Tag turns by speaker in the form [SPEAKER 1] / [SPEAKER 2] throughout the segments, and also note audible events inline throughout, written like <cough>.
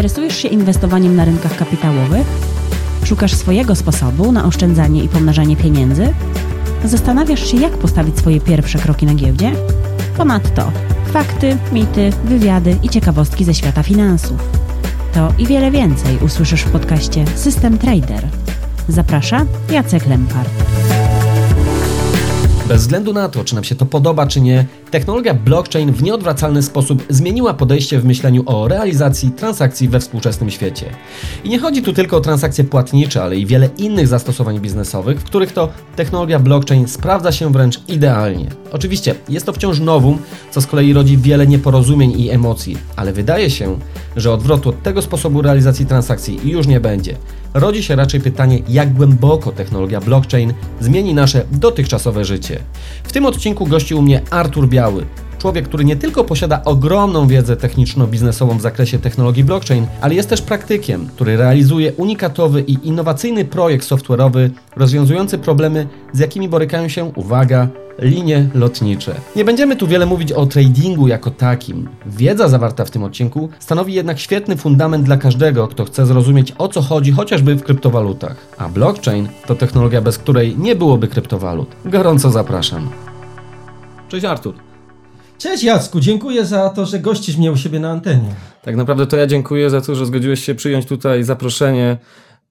[SPEAKER 1] Interesujesz się inwestowaniem na rynkach kapitałowych? Szukasz swojego sposobu na oszczędzanie i pomnażanie pieniędzy? Zastanawiasz się, jak postawić swoje pierwsze kroki na giełdzie? Ponadto fakty, mity, wywiady i ciekawostki ze świata finansów. To i wiele więcej usłyszysz w podcaście System Trader. Zaprasza Jacek Lempart.
[SPEAKER 2] Bez względu na to, czy nam się to podoba, czy nie, technologia blockchain w nieodwracalny sposób zmieniła podejście w myśleniu o realizacji transakcji we współczesnym świecie. I nie chodzi tu tylko o transakcje płatnicze, ale i wiele innych zastosowań biznesowych, w których to technologia blockchain sprawdza się wręcz idealnie. Oczywiście jest to wciąż nowum, co z kolei rodzi wiele nieporozumień i emocji, ale wydaje się, że odwrotu od tego sposobu realizacji transakcji już nie będzie rodzi się raczej pytanie, jak głęboko technologia blockchain zmieni nasze dotychczasowe życie. W tym odcinku gości u mnie Artur Biały, człowiek, który nie tylko posiada ogromną wiedzę techniczno-biznesową w zakresie technologii blockchain, ale jest też praktykiem, który realizuje unikatowy i innowacyjny projekt software'owy rozwiązujący problemy, z jakimi borykają się, uwaga, linie lotnicze. Nie będziemy tu wiele mówić o tradingu jako takim. Wiedza zawarta w tym odcinku stanowi jednak świetny fundament dla każdego, kto chce zrozumieć o co chodzi chociażby w kryptowalutach. A blockchain to technologia, bez której nie byłoby kryptowalut. Gorąco zapraszam. Cześć Artur.
[SPEAKER 3] Cześć Jacku, dziękuję za to, że gościsz mnie u siebie na antenie.
[SPEAKER 2] Tak naprawdę to ja dziękuję za to, że zgodziłeś się przyjąć tutaj zaproszenie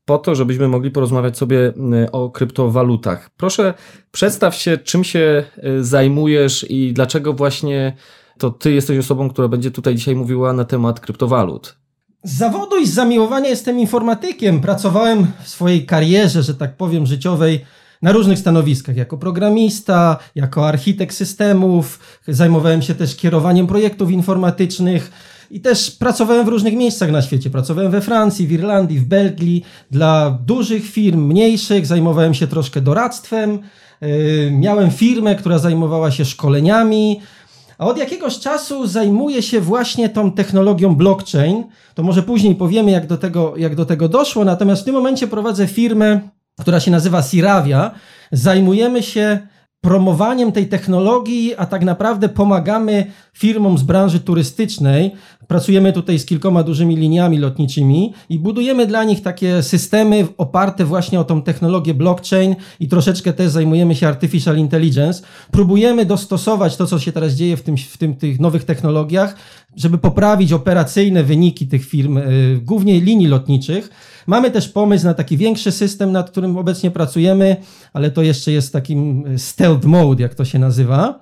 [SPEAKER 2] po to, żebyśmy mogli porozmawiać sobie y, o kryptowalutach. Proszę, przedstaw się, czym się y, zajmujesz i dlaczego właśnie to ty jesteś osobą, która będzie tutaj dzisiaj mówiła na temat kryptowalut.
[SPEAKER 3] Z zawodu i z zamiłowania jestem informatykiem. Pracowałem w swojej karierze, że tak powiem, życiowej na różnych stanowiskach, jako programista, jako architekt systemów, zajmowałem się też kierowaniem projektów informatycznych i też pracowałem w różnych miejscach na świecie. Pracowałem we Francji, w Irlandii, w Belgii, dla dużych firm, mniejszych, zajmowałem się troszkę doradztwem. Yy, miałem firmę, która zajmowała się szkoleniami. A od jakiegoś czasu zajmuję się właśnie tą technologią blockchain. To może później powiemy, jak do tego, jak do tego doszło. Natomiast w tym momencie prowadzę firmę, która się nazywa Siravia. Zajmujemy się promowaniem tej technologii, a tak naprawdę pomagamy firmom z branży turystycznej. Pracujemy tutaj z kilkoma dużymi liniami lotniczymi i budujemy dla nich takie systemy oparte właśnie o tą technologię blockchain i troszeczkę też zajmujemy się artificial intelligence. Próbujemy dostosować to, co się teraz dzieje w, tym, w tym, tych nowych technologiach, żeby poprawić operacyjne wyniki tych firm, yy, głównie linii lotniczych. Mamy też pomysł na taki większy system, nad którym obecnie pracujemy, ale to jeszcze jest takim y, stealth mode, jak to się nazywa.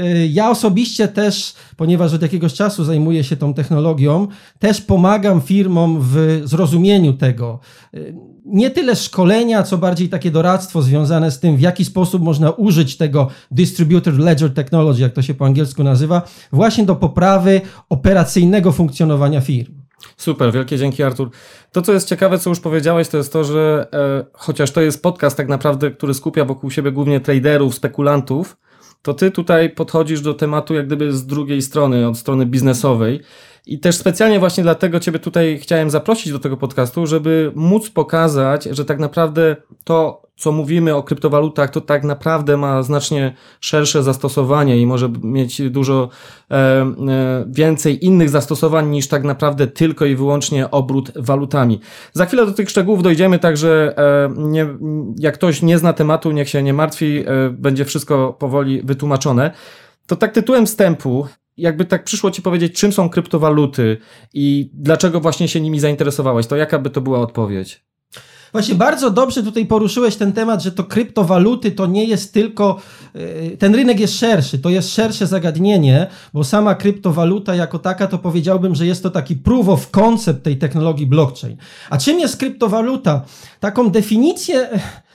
[SPEAKER 3] Y, ja osobiście też, ponieważ od jakiegoś czasu zajmuję się tą technologią, też pomagam firmom w zrozumieniu tego. Y, nie tyle szkolenia, co bardziej takie doradztwo związane z tym, w jaki sposób można użyć tego Distributed Ledger Technology, jak to się po angielsku nazywa, właśnie do poprawy operacyjnego funkcjonowania firm.
[SPEAKER 2] Super, wielkie dzięki Artur. To, co jest ciekawe, co już powiedziałeś, to jest to, że e, chociaż to jest podcast tak naprawdę, który skupia wokół siebie głównie traderów, spekulantów, to ty tutaj podchodzisz do tematu jak gdyby z drugiej strony, od strony biznesowej. I też specjalnie właśnie dlatego Ciebie tutaj chciałem zaprosić do tego podcastu, żeby móc pokazać, że tak naprawdę to, co mówimy o kryptowalutach, to tak naprawdę ma znacznie szersze zastosowanie i może mieć dużo e, e, więcej innych zastosowań niż tak naprawdę tylko i wyłącznie obrót walutami. Za chwilę do tych szczegółów dojdziemy, także e, nie, jak ktoś nie zna tematu, niech się nie martwi, e, będzie wszystko powoli wytłumaczone. To tak tytułem wstępu, jakby tak przyszło ci powiedzieć, czym są kryptowaluty i dlaczego właśnie się nimi zainteresowałeś, to jaka by to była odpowiedź?
[SPEAKER 3] Właśnie bardzo dobrze tutaj poruszyłeś ten temat, że to kryptowaluty to nie jest tylko, e, ten rynek jest szerszy, to jest szersze zagadnienie, bo sama kryptowaluta jako taka to powiedziałbym, że jest to taki proof of concept tej technologii blockchain. A czym jest kryptowaluta? Taką definicję,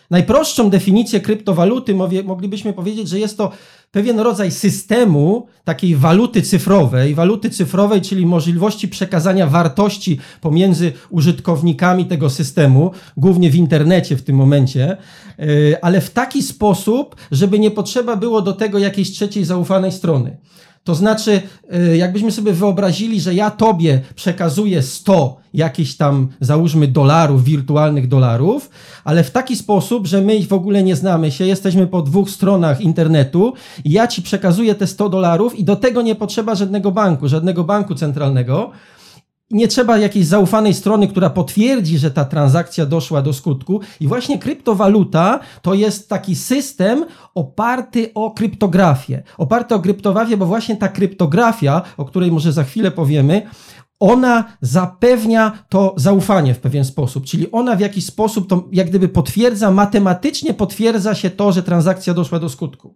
[SPEAKER 3] najprostszą definicję kryptowaluty moglibyśmy powiedzieć, że jest to pewien rodzaj systemu takiej waluty cyfrowej, waluty cyfrowej, czyli możliwości przekazania wartości pomiędzy użytkownikami tego systemu, głównie w internecie w tym momencie, e, ale w taki sposób, żeby nie potrzeba było do tego jakiejś trzeciej zaufanej strony. To znaczy, y, jakbyśmy sobie wyobrazili, że ja tobie przekazuję 100 jakichś tam, załóżmy, dolarów, wirtualnych dolarów, ale w taki sposób, że my w ogóle nie znamy się, jesteśmy po dwóch stronach internetu i ja ci przekazuję te 100 dolarów i do tego nie potrzeba żadnego banku, żadnego banku centralnego. Nie trzeba jakiejś zaufanej strony, która potwierdzi, że ta transakcja doszła do skutku. I właśnie kryptowaluta to jest taki system oparty o kryptografię. Oparty o kryptografię, bo właśnie ta kryptografia, o której może za chwilę powiemy, ona zapewnia to zaufanie w pewien sposób, czyli ona w jakiś sposób to jak gdyby potwierdza, matematycznie potwierdza się to, że transakcja doszła do skutku.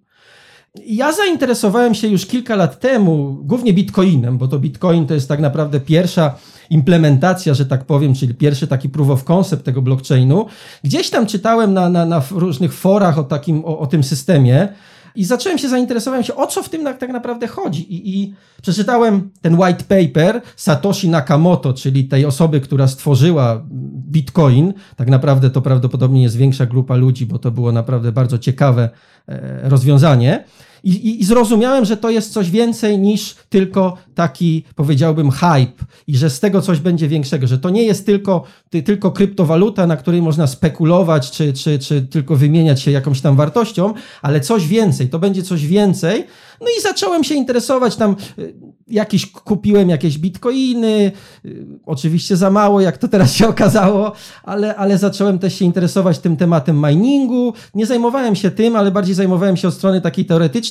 [SPEAKER 3] Ja zainteresowałem się już kilka lat temu głównie bitcoinem, bo to bitcoin to jest tak naprawdę pierwsza implementacja, że tak powiem, czyli pierwszy taki proof of concept tego blockchainu. Gdzieś tam czytałem na, na, na różnych forach o, takim, o, o tym systemie. I zacząłem się, zainteresowałem się, o co w tym tak naprawdę chodzi. I, I, przeczytałem ten white paper Satoshi Nakamoto, czyli tej osoby, która stworzyła Bitcoin. Tak naprawdę to prawdopodobnie jest większa grupa ludzi, bo to było naprawdę bardzo ciekawe e, rozwiązanie. I, i, I, zrozumiałem, że to jest coś więcej niż tylko taki, powiedziałbym, hype i że z tego coś będzie większego, że to nie jest tylko, ty, tylko kryptowaluta, na której można spekulować, czy, czy, czy tylko wymieniać się jakąś tam wartością, ale coś więcej, to będzie coś więcej. No i zacząłem się interesować tam, y, jakieś kupiłem jakieś bitcoiny, y, oczywiście za mało, jak to teraz się <laughs> okazało, ale, ale zacząłem też się interesować tym tematem miningu. Nie zajmowałem się tym, ale bardziej zajmowałem się od strony takiej teoretycznej,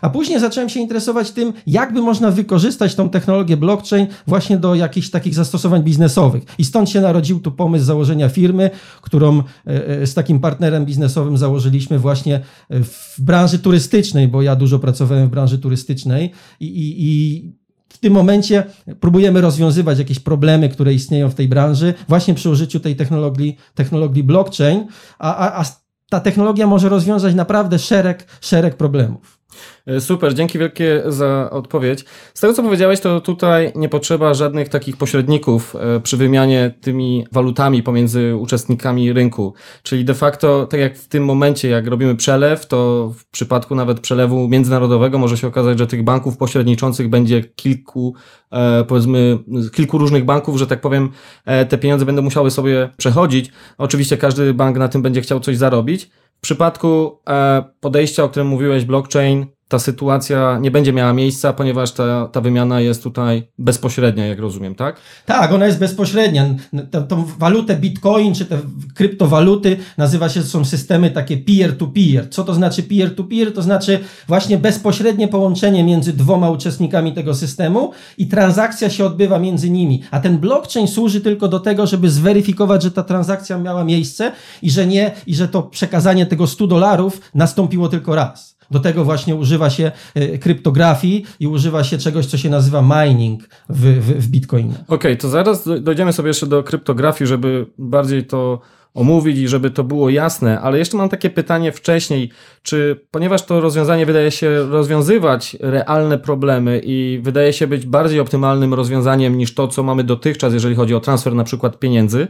[SPEAKER 3] a później zacząłem się interesować tym, jakby można wykorzystać tą technologię blockchain właśnie do jakichś takich zastosowań biznesowych. I stąd się narodził tu pomysł założenia firmy, którą e, e, z takim partnerem biznesowym założyliśmy właśnie w branży turystycznej, bo ja dużo pracowałem w branży turystycznej i, i, i w tym momencie próbujemy rozwiązywać jakieś problemy, które istnieją w tej branży, właśnie przy użyciu tej technologii, technologii blockchain, a, a, a ta technologia może rozwiązać naprawdę szereg, szereg problemów.
[SPEAKER 4] E, super, dzięki wielkie za odpowiedź. Z tego co powiedziałeś, to tutaj nie potrzeba żadnych takich pośredników e, przy wymianie tymi walutami pomiędzy uczestnikami rynku. Czyli de facto, tak jak w tym momencie, jak robimy przelew, to w przypadku nawet przelewu międzynarodowego może się okazać, że tych banków pośredniczących będzie kilku, e, powiedzmy, kilku różnych banków, że tak powiem, te pieniądze będą musiały sobie przechodzić. Oczywiście każdy bank na tym będzie chciał coś zarobić. W przypadku podejścia, o którym mówiłeś, blockchain, ta sytuacja nie będzie miała miejsca, ponieważ ta, ta wymiana jest tutaj bezpośrednia, jak rozumiem, tak?
[SPEAKER 3] Tak, ona jest bezpośrednia. Tą, tą walutę bitcoin, czy te kryptowaluty nazywa się, są systemy takie peer-to-peer. Co to znaczy peer-to-peer? To znaczy właśnie bezpośrednie połączenie między dwoma uczestnikami tego systemu i transakcja się odbywa między nimi. A ten blockchain służy tylko do tego, żeby zweryfikować, że ta transakcja miała miejsce i że nie, i że to przekazanie tego 100 dolarów nastąpiło tylko raz. Do tego właśnie używa się e, kryptografii i używa się czegoś, co się nazywa mining w, w, w Bitcoinie.
[SPEAKER 4] Okej, okay, to zaraz dojdziemy sobie jeszcze do kryptografii, żeby bardziej to omówić i żeby to było jasne, ale jeszcze mam takie pytanie wcześniej, czy ponieważ to rozwiązanie wydaje się rozwiązywać realne problemy i wydaje się być bardziej optymalnym rozwiązaniem niż to, co mamy dotychczas, jeżeli chodzi o transfer na przykład pieniędzy,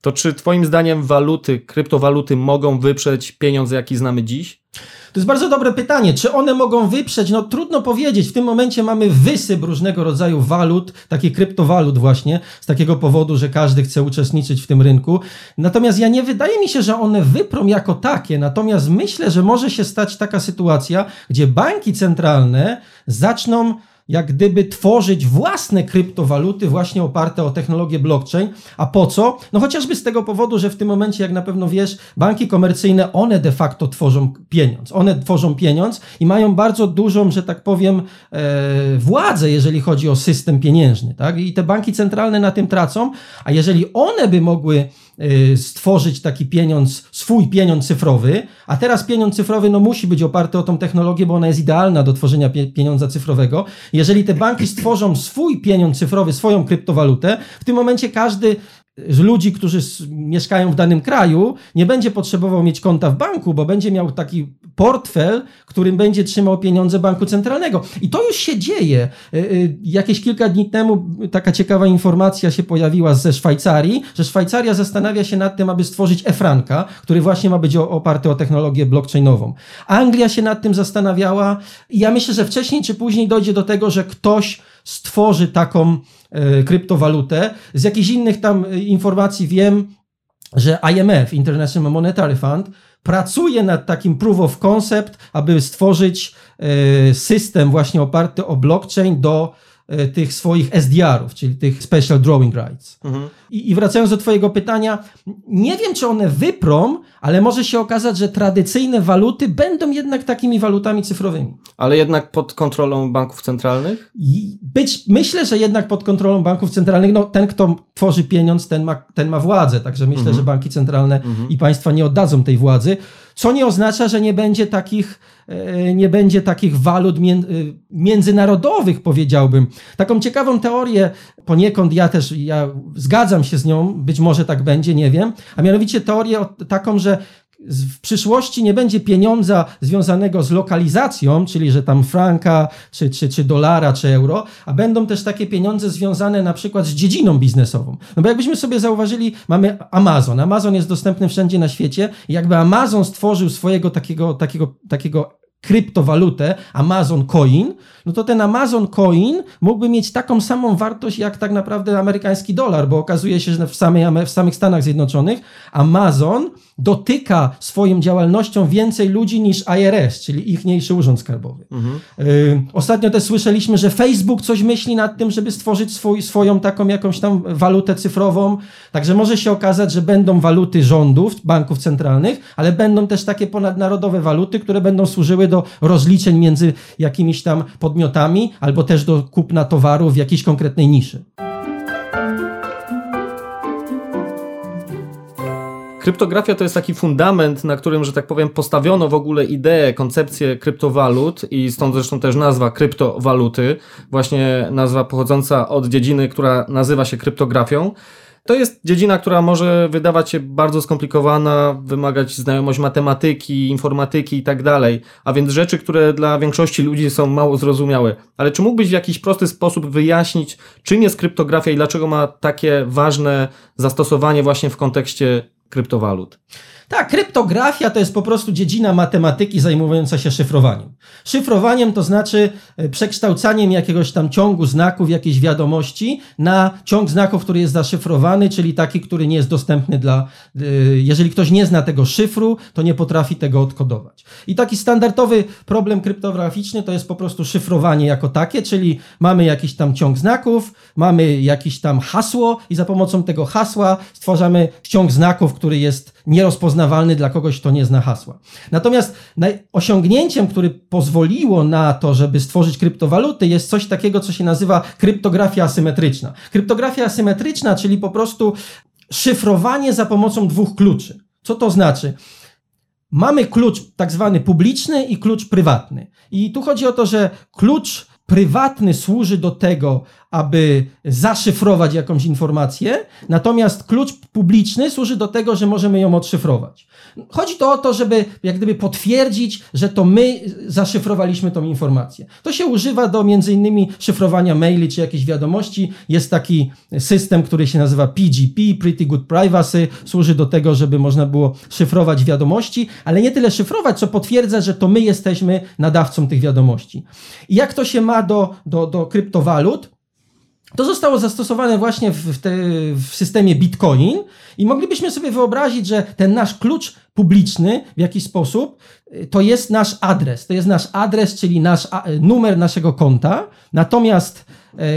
[SPEAKER 4] to czy Twoim zdaniem waluty, kryptowaluty mogą wyprzeć pieniądz, jaki znamy dziś?
[SPEAKER 3] To jest bardzo dobre pytanie. Czy one mogą wyprzeć? No trudno powiedzieć. W tym momencie mamy wysyp różnego rodzaju walut, takich kryptowalut właśnie, z takiego powodu, że każdy chce uczestniczyć w tym rynku. Natomiast ja nie wydaje mi się, że one wyprą jako takie. Natomiast myślę, że może się stać taka sytuacja, gdzie banki centralne zaczną jak gdyby tworzyć własne kryptowaluty właśnie oparte o technologię blockchain. A po co? No chociażby z tego powodu, że w tym momencie, jak na pewno wiesz, banki komercyjne, one de facto tworzą pieniądz. One tworzą pieniądz i mają bardzo dużą, że tak powiem, e, władzę, jeżeli chodzi o system pieniężny. Tak? I te banki centralne na tym tracą, a jeżeli one by mogły stworzyć taki pieniądz, swój pieniądz cyfrowy, a teraz pieniądz cyfrowy no, musi być oparty o tą technologię, bo ona jest idealna do tworzenia pieniądza cyfrowego. Jeżeli te banki stworzą swój pieniądz cyfrowy, swoją kryptowalutę, w tym momencie każdy z ludzi, którzy mieszkają w danym kraju, nie będzie potrzebował mieć konta w banku, bo będzie miał taki portfel, którym będzie trzymał pieniądze banku centralnego. I to już się dzieje. Y, y, jakieś kilka dni temu taka ciekawa informacja się pojawiła ze Szwajcarii, że Szwajcaria zastanawia się nad tym, aby stworzyć e-franka, który właśnie ma być oparty o technologię blockchainową. Anglia się nad tym zastanawiała i ja myślę, że wcześniej czy później dojdzie do tego, że ktoś stworzy taką e, kryptowalutę. Z jakichś innych tam e, informacji wiem, że IMF, International Monetary Fund, pracuje nad takim proof of concept, aby stworzyć e, system właśnie oparty o blockchain do tych swoich SDR-ów, czyli tych Special Drawing Rights.
[SPEAKER 4] Mhm.
[SPEAKER 3] I, I wracając do Twojego pytania, nie wiem, czy one wyprą, ale może się okazać, że tradycyjne waluty będą jednak takimi walutami cyfrowymi.
[SPEAKER 4] Ale jednak pod kontrolą banków centralnych?
[SPEAKER 3] I Być, myślę, że jednak pod kontrolą banków centralnych, no ten, kto tworzy pieniądz, ten ma, ten ma władzę, także myślę, że banki centralne i państwa nie oddadzą tej władzy, co nie oznacza, że nie będzie takich, e, nie będzie takich walut e, międzynarodowych, powiedziałbym. Taką ciekawą teorię, poniekąd ja też, ja zgadzam się z nią, być może tak będzie, nie wiem, a mianowicie teorię taką, że w przyszłości nie będzie pieniądza związanego z lokalizacją, czyli że tam franka, czy, czy, czy dolara, czy euro, a będą też takie pieniądze związane na przykład z dziedziną biznesową. No bo jakbyśmy sobie zauważyli, mamy Amazon. Amazon jest dostępny wszędzie na świecie i jakby Amazon stworzył swojego takiego, takiego, takiego kryptowalutę, Amazon Coin, no to ten Amazon Coin mógłby mieć taką samą wartość jak tak naprawdę amerykański dolar, bo okazuje się, że w, samej, Ame- w samych Stanach Zjednoczonych Amazon dotyka swoją działalnością więcej ludzi niż IRS, czyli ichniejszy urząd skarbowy. Yy, ostatnio też słyszeliśmy, że Facebook coś myśli nad tym, żeby stworzyć swój, swoją taką jakąś tam walutę cyfrową. Także może się okazać, że będą waluty rządów, banków centralnych, ale będą też takie ponadnarodowe waluty, które będą służyły do rozliczeń między jakimiś tam podmiotami albo też do kupna towaru w jakiejś konkretnej niszy.
[SPEAKER 4] Kryptografia to jest taki fundament, na którym, że tak powiem, postawiono w ogóle ideę, koncepcję kryptowalut i stąd zresztą też nazwa kryptowaluty, właśnie nazwa pochodząca od dziedziny, która nazywa się kryptografią. To jest dziedzina, która może wydawać się bardzo skomplikowana, wymagać znajomość matematyki, informatyki i tak dalej, a więc rzeczy, które dla większości ludzi są mało zrozumiałe. Ale czy mógłbyś w jakiś prosty sposób wyjaśnić, czym jest kryptografia i dlaczego ma takie ważne zastosowanie właśnie w kontekście kryptowalut?
[SPEAKER 3] Tak, kryptografia to jest po prostu dziedzina matematyki zajmująca się szyfrowaniem. Szyfrowaniem to znaczy e, przekształcaniem jakiegoś tam ciągu znaków, jakiejś wiadomości na ciąg znaków, który jest zaszyfrowany, czyli taki, który nie jest dostępny dla. e, Jeżeli ktoś nie zna tego szyfru, to nie potrafi tego odkodować. I taki standardowy problem kryptograficzny to jest po prostu szyfrowanie jako takie, czyli mamy jakiś tam ciąg znaków, mamy jakiś tam hasło i za pomocą tego hasła stwarzamy ciąg znaków, który jest nierozpoznawalny dla kogoś, kto nie zna hasła. Natomiast osiągnięciem, który pozwoliło na to, żeby stworzyć kryptowaluty, jest coś takiego, co się nazywa kryptografia asymetryczna. Kryptografia asymetryczna, czyli po prostu szyfrowanie za pomocą dwóch kluczy. Co to znaczy? Mamy klucz tak zwany publiczny i klucz prywatny. I tu chodzi o to, że klucz prywatny służy do tego, aby zaszyfrować jakąś informację, natomiast klucz publiczny służy do tego, że możemy ją odszyfrować. Chodzi to o to, żeby jak gdyby potwierdzić, że to my zaszyfrowaliśmy tą informację. To się używa do między innymi szyfrowania maili czy jakichś wiadomości. Jest taki system, który się nazywa PGP, Pretty Good Privacy. Służy do tego, żeby można było szyfrować wiadomości, ale nie tyle szyfrować, co potwierdzać, że to my jesteśmy nadawcą tych wiadomości. I jak to się ma do, do, do kryptowalut? To zostało zastosowane właśnie w, te, w systemie Bitcoin i moglibyśmy sobie wyobrazić, że ten nasz klucz publiczny w jakiś sposób to jest nasz adres. To jest nasz adres, czyli nasz a, numer naszego konta. Natomiast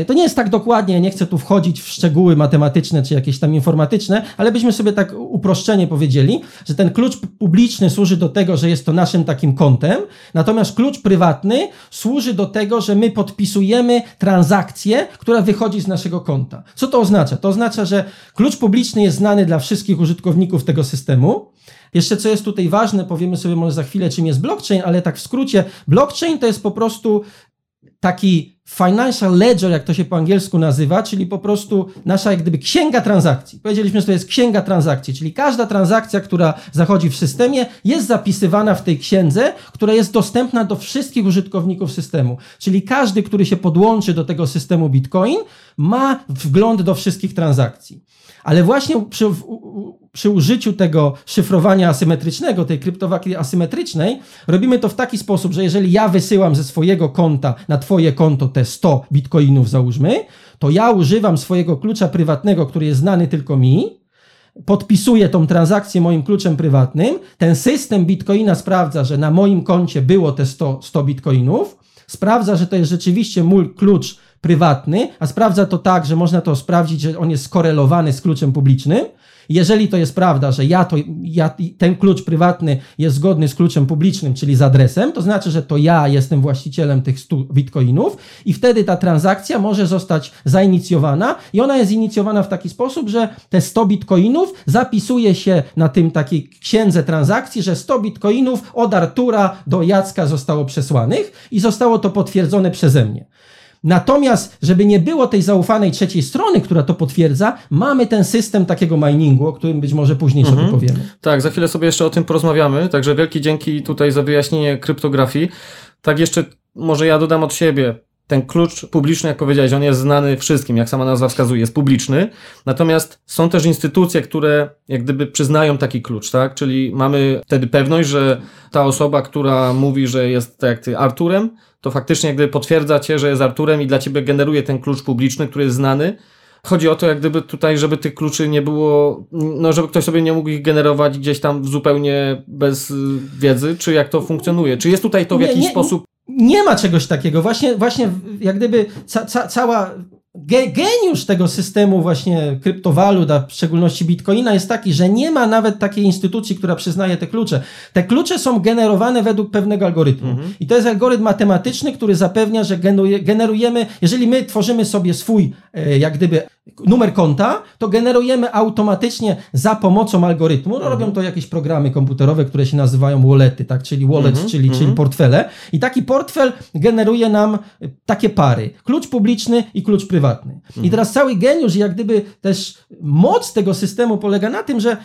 [SPEAKER 3] y, to nie jest tak dokładnie, nie chcę tu wchodzić w szczegóły matematyczne czy jakieś tam informatyczne, ale byśmy sobie tak uproszczenie powiedzieli, że ten klucz publiczny służy do tego, że jest to naszym takim kontem, natomiast klucz prywatny służy do tego, że my podpisujemy transakcję, która wychodzi z naszego konta. Co to oznacza? To oznacza, że klucz publiczny jest znany dla wszystkich użytkowników tego systemu. Jeszcze co jest tutaj ważne, powiemy sobie może za chwilę, czym jest blockchain, ale tak w skrócie, blockchain to jest po prostu taki financial ledger, jak to się po angielsku nazywa, czyli po prostu nasza jak gdyby księga transakcji. Powiedzieliśmy, że to jest księga transakcji, czyli każda transakcja, która zachodzi w systemie, jest zapisywana w tej księdze, która jest dostępna do wszystkich użytkowników systemu. Czyli każdy, który się podłączy do tego systemu Bitcoin, ma wgląd do wszystkich transakcji. Ale właśnie przy, przy użyciu tego szyfrowania asymetrycznego, tej kryptografii asymetrycznej, robimy to w taki sposób, że jeżeli ja wysyłam ze swojego konta na Twoje konto te 100 bitcoinów, załóżmy, to ja używam swojego klucza prywatnego, który jest znany tylko mi, podpisuję tą transakcję moim kluczem prywatnym, ten system bitcoina sprawdza, że na moim koncie było te 100, 100 bitcoinów, sprawdza, że to jest rzeczywiście mój klucz prywatny, a sprawdza to tak, że można to sprawdzić, że on jest skorelowany z kluczem publicznym, jeżeli to jest prawda, że ja to, ja, ten klucz prywatny jest zgodny z kluczem publicznym, czyli z adresem, to znaczy, że to ja jestem właścicielem tych 100 bitcoinów i wtedy ta transakcja może zostać zainicjowana i ona jest inicjowana w taki sposób, że te 100 bitcoinów zapisuje się na tym takiej księdze transakcji, że 100 bitcoinów od Artura do Jacka zostało przesłanych i zostało to potwierdzone przeze mnie. Natomiast, żeby nie było tej zaufanej trzeciej strony, która to potwierdza, mamy ten system takiego miningu, o którym być może później mhm. sobie powiemy.
[SPEAKER 4] Tak, za chwilę sobie jeszcze o tym porozmawiamy. Także wielkie dzięki tutaj za wyjaśnienie kryptografii. Tak jeszcze może ja dodam od siebie. Ten klucz publiczny, jak powiedziałeś, on jest znany wszystkim, jak sama nazwa wskazuje, jest publiczny. Natomiast są też instytucje, które jak gdyby przyznają taki klucz, tak? Czyli mamy wtedy pewność, że ta osoba, która mówi, że jest tak jak ty Arturem, to faktycznie jak gdyby potwierdza cię, że jest Arturem i dla ciebie generuje ten klucz publiczny, który jest znany. Chodzi o to, jak gdyby tutaj, żeby tych kluczy nie było, no żeby ktoś sobie nie mógł ich generować gdzieś tam zupełnie bez wiedzy, czy jak to funkcjonuje. Czy jest tutaj to w nie, jakiś
[SPEAKER 3] nie,
[SPEAKER 4] sposób.
[SPEAKER 3] Nie ma czegoś takiego. Właśnie, właśnie jak gdyby ca, ca, cała geniusz tego systemu właśnie kryptowalut, a w szczególności bitcoina jest taki, że nie ma nawet takiej instytucji, która przyznaje te klucze. Te klucze są generowane według pewnego algorytmu. Mhm. I to jest algorytm matematyczny, który zapewnia, że generujemy, jeżeli my tworzymy sobie swój, e, jak gdyby numer konta, to generujemy automatycznie za pomocą algorytmu. No, mhm. Robią to jakieś programy komputerowe, które się nazywają wallety, tak? czyli wallet, mhm. czyli, czyli mhm. portfele. I taki portfel generuje nam takie pary. Klucz publiczny i klucz prywatny. Mhm. I teraz cały geniusz, jak gdyby też moc tego systemu polega na tym, że e,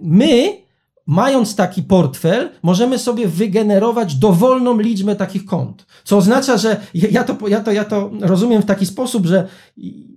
[SPEAKER 3] my mając taki portfel, możemy sobie wygenerować dowolną liczbę takich kont. Co oznacza, że ja to, ja to, ja to rozumiem w taki sposób, że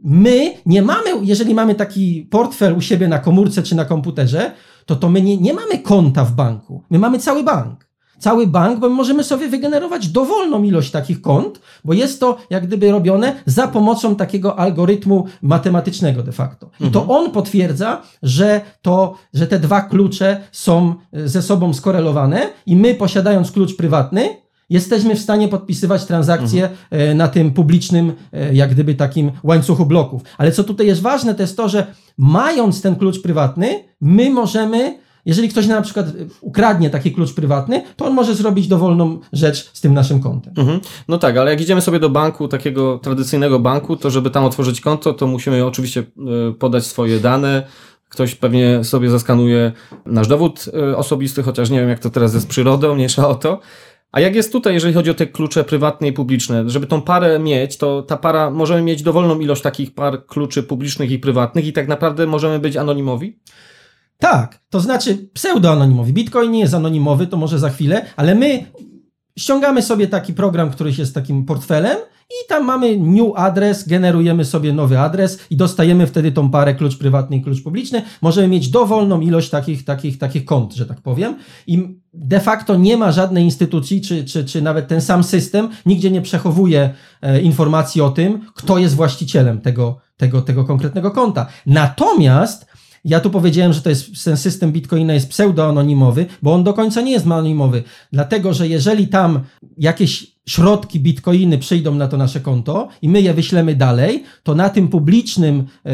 [SPEAKER 3] my nie mamy, jeżeli mamy taki portfel u siebie na komórce czy na komputerze, to, to my nie, nie mamy konta w banku. My mamy cały bank cały bank, bo możemy sobie wygenerować dowolną ilość takich kont, bo jest to jak gdyby robione za pomocą takiego algorytmu matematycznego de facto. I to mhm. on potwierdza, że to, że te dwa klucze są e, ze sobą skorelowane i my posiadając klucz prywatny, jesteśmy w stanie podpisywać transakcje mhm. E, na tym publicznym, e, jak gdyby takim łańcuchu bloków. Ale co tutaj jest ważne, to jest to, że mając ten klucz prywatny, my możemy jeżeli ktoś na przykład ukradnie taki klucz prywatny, to on może zrobić dowolną rzecz z tym naszym kontem. Mhm.
[SPEAKER 4] No tak, ale jak idziemy sobie do banku, takiego tradycyjnego banku, to żeby tam otworzyć konto, to musimy oczywiście e, podać swoje dane. Ktoś pewnie sobie zaskanuje nasz dowód e, osobisty, chociaż nie wiem, jak to teraz jest z przyrodą, <laughs> mniejsza o to. A jak jest tutaj, jeżeli chodzi o te klucze prywatne i publiczne? Żeby tą parę mieć, to ta para, możemy mieć dowolną ilość takich par kluczy publicznych i prywatnych i tak naprawdę możemy być anonimowi?
[SPEAKER 3] Tak, to znaczy pseudoanonimowi. Bitcoin nie jest anonimowy, to może za chwilę, ale my ściągamy sobie taki program, który jest takim portfelem i tam mamy new adres, generujemy sobie nowy adres i dostajemy wtedy tą parę klucz prywatny i klucz publiczny. Możemy mieć dowolną ilość takich, takich, takich kont, że tak powiem. I de facto nie ma żadnej instytucji, czy, czy, czy nawet ten sam system nigdzie nie przechowuje e, informacji o tym, kto jest właścicielem tego, tego, tego konkretnego konta. Natomiast ja tu powiedziałem, że to jest, ten system Bitcoina jest pseudoanonimowy, bo on do końca nie jest anonimowy, dlatego że jeżeli tam jakieś środki bitcoiny przyjdą na to nasze konto i my je wyślemy dalej, to na tym publicznym, e,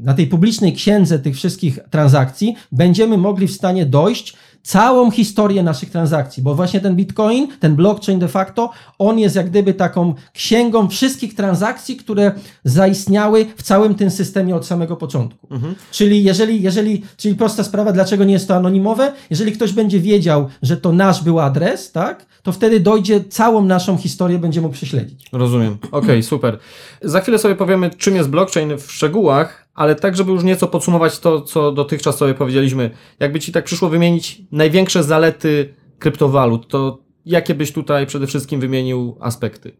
[SPEAKER 3] na tej publicznej księdze tych wszystkich transakcji będziemy mogli w stanie dojść całą historię naszych transakcji, bo właśnie ten Bitcoin, ten blockchain de facto, on jest jak gdyby taką księgą wszystkich transakcji, które zaistniały w całym tym systemie od samego początku. Mhm. Czyli jeżeli, jeżeli, czyli prosta sprawa, dlaczego nie jest to anonimowe? Jeżeli ktoś będzie wiedział, że to nasz był adres, tak, to wtedy dojdzie, całą naszą historię będzie mógł prześledzić.
[SPEAKER 4] Rozumiem. Okej, okay, super. Za chwilę sobie powiemy, czym jest blockchain w szczegółach, ale tak, żeby już nieco podsumować to, co dotychczas sobie powiedzieliśmy. Jakby Ci tak przyszło wymienić największe zalety kryptowalut, to jakie byś tutaj przede wszystkim wymienił aspekty?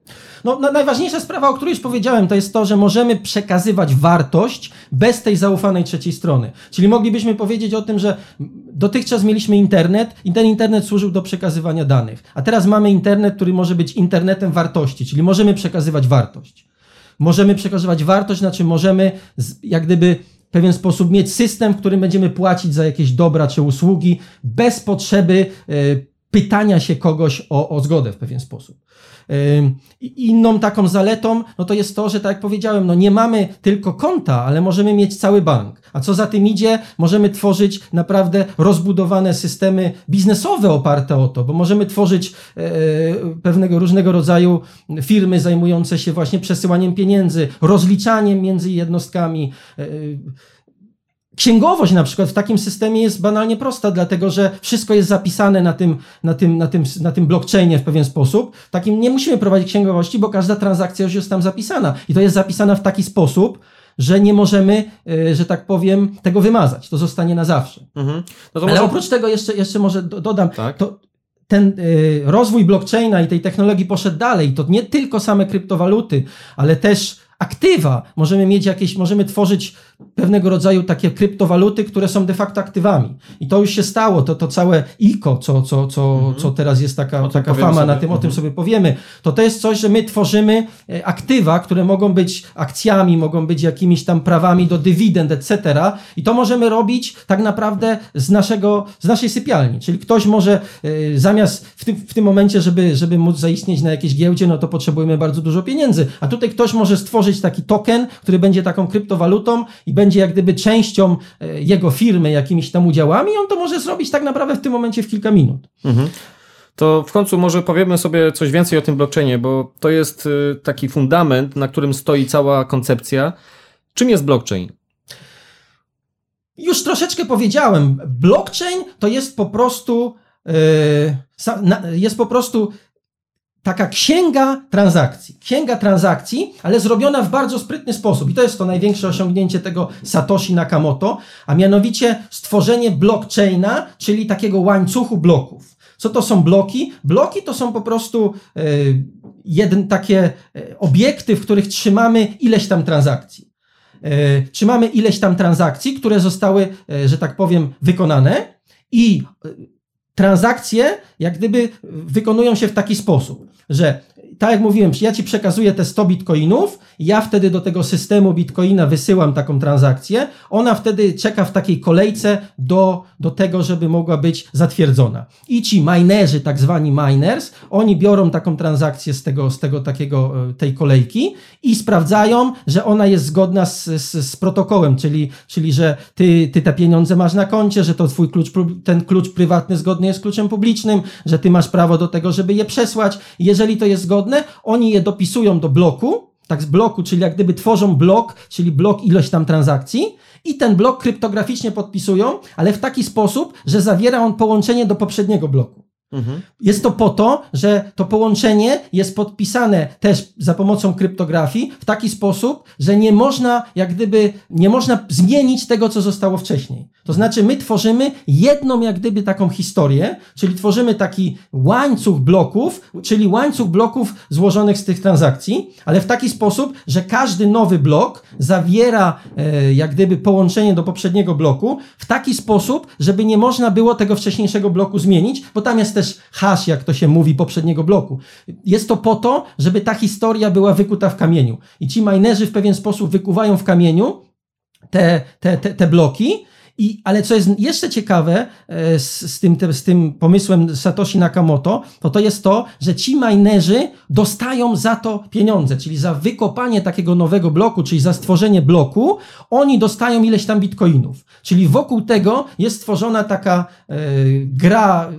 [SPEAKER 3] No, no, najważniejsza sprawa, o której już powiedziałem, to jest to, że możemy przekazywać wartość bez tej zaufanej trzeciej strony. Czyli moglibyśmy powiedzieć o tym, że dotychczas mieliśmy internet i ten internet służył do przekazywania danych. A teraz mamy internet, który może być internetem wartości, czyli możemy przekazywać wartość możemy przekazywać wartość, znaczy możemy jak gdyby w pewien sposób mieć system, w którym będziemy płacić za jakieś dobra czy usługi bez potrzeby e, pytania się kogoś o, o zgodę w pewien sposób. Inną taką zaletą, no to jest to, że tak jak powiedziałem, no nie mamy tylko konta, ale możemy mieć cały bank. A co za tym idzie, możemy tworzyć naprawdę rozbudowane systemy biznesowe oparte o to, bo możemy tworzyć e, pewnego różnego rodzaju firmy zajmujące się właśnie przesyłaniem pieniędzy, rozliczaniem między jednostkami. Księgowość na przykład w takim systemie jest banalnie prosta, dlatego że wszystko jest zapisane na tym, na tym, na tym, na tym blockchainie w pewien sposób. Takim nie musimy prowadzić księgowości, bo każda transakcja już jest tam zapisana. I to jest zapisana w taki sposób, że nie możemy, e, że tak powiem, tego wymazać. To zostanie na zawsze. Mhm. No Ale może... oprócz tego jeszcze, jeszcze może dodam, tak? to ten y, rozwój blockchaina i tej technologii poszedł dalej. To nie tylko same kryptowaluty, ale też aktywa. Możemy mieć jakieś, możemy tworzyć pewnego rodzaju takie kryptowaluty, które są de facto aktywami. I to już się stało, to, to całe ICO, co, co, co, mhm. co teraz jest taka, taka fama sobie. na tym, o tym mhm. sobie powiemy, to to jest coś, że my tworzymy e, aktywa, które mogą być akcjami, mogą być jakimiś tam prawami do dywidend, etc. I to możemy robić tak naprawdę z, naszego, z naszej sypialni. Czyli ktoś może e, zamiast w tym, w tym momencie, żeby, żeby móc zaistnieć na jakiejś giełdzie, no to potrzebujemy bardzo dużo pieniędzy. A tutaj ktoś może stworzyć taki token, który będzie taką kryptowalutą i będzie jak gdyby częścią e, jego firmy jakimiś tam udziałami, i on to może zrobić tak naprawdę w tym momencie w kilka minut. Mhm.
[SPEAKER 4] To w końcu może powiemy sobie coś więcej o tym blockchainie, bo to jest e, taki fundament, na którym stoi cała koncepcja. Czym jest blockchain?
[SPEAKER 3] Już troszeczkę powiedziałem. Blockchain to jest po prostu yy, jest po prostu taka księga transakcji. Księga transakcji, ale zrobiona w bardzo sprytny sposób. I to jest to największe osiągnięcie tego Satoshi Nakamoto, a mianowicie stworzenie blockchaina, czyli takiego łańcuchu bloków. Co to są bloki? Bloki to są po prostu e, jeden, takie e, obiekty, w których trzymamy ileś tam transakcji. E, trzymamy ileś tam transakcji, które zostały, że tak powiem, wykonane i transakcje jak gdyby wykonują się w taki sposób że tak jak mówiłem, ja ci przekazuję te 100 bitcoinów, ja wtedy do tego systemu bitcoina wysyłam taką transakcję, ona wtedy czeka w takiej kolejce do, do tego, żeby mogła być zatwierdzona. I ci minerzy, tak zwani miners, oni biorą taką transakcję z tego, z tego takiego, e, tej kolejki i sprawdzają, że ona jest zgodna z, z, z protokołem, czyli, czyli że ty, ty te pieniądze masz na koncie, że to twój klucz, ten klucz prywatny zgodny jest z kluczem publicznym, że ty masz prawo do tego, żeby je przesłać. Jeżeli to jest zgodne, oni je dopisują do bloku, tak z bloku, czyli jak gdyby tworzą blok, czyli blok ilość tam transakcji i ten blok kryptograficznie podpisują, ale w taki sposób, że zawiera on połączenie do poprzedniego bloku. Mhm. Jest to po to, że to połączenie jest podpisane też za pomocą kryptografii w taki sposób, że nie można, jak gdyby, nie można zmienić tego, co zostało wcześniej. To znaczy, my tworzymy jedną, jak gdyby, taką historię, czyli tworzymy taki łańcuch bloków, czyli łańcuch bloków złożonych z tych transakcji, ale w taki sposób, że każdy nowy blok zawiera, e, jak gdyby, połączenie do poprzedniego bloku w taki sposób, żeby nie można było tego wcześniejszego bloku zmienić, bo tam jest też hash, jak to się mówi, poprzedniego bloku. Jest to po to, żeby ta historia była wykuta w kamieniu. I ci minerzy w pewien sposób wykuwają w kamieniu te, te, te, te bloki, i, ale co jest jeszcze ciekawe e, z, z, tym, te, z tym pomysłem Satoshi Nakamoto, to to jest to, że ci minerzy dostają za to pieniądze, czyli za wykopanie takiego nowego bloku, czyli za stworzenie bloku, oni dostają ileś tam bitcoinów. Czyli wokół tego jest stworzona taka e, gra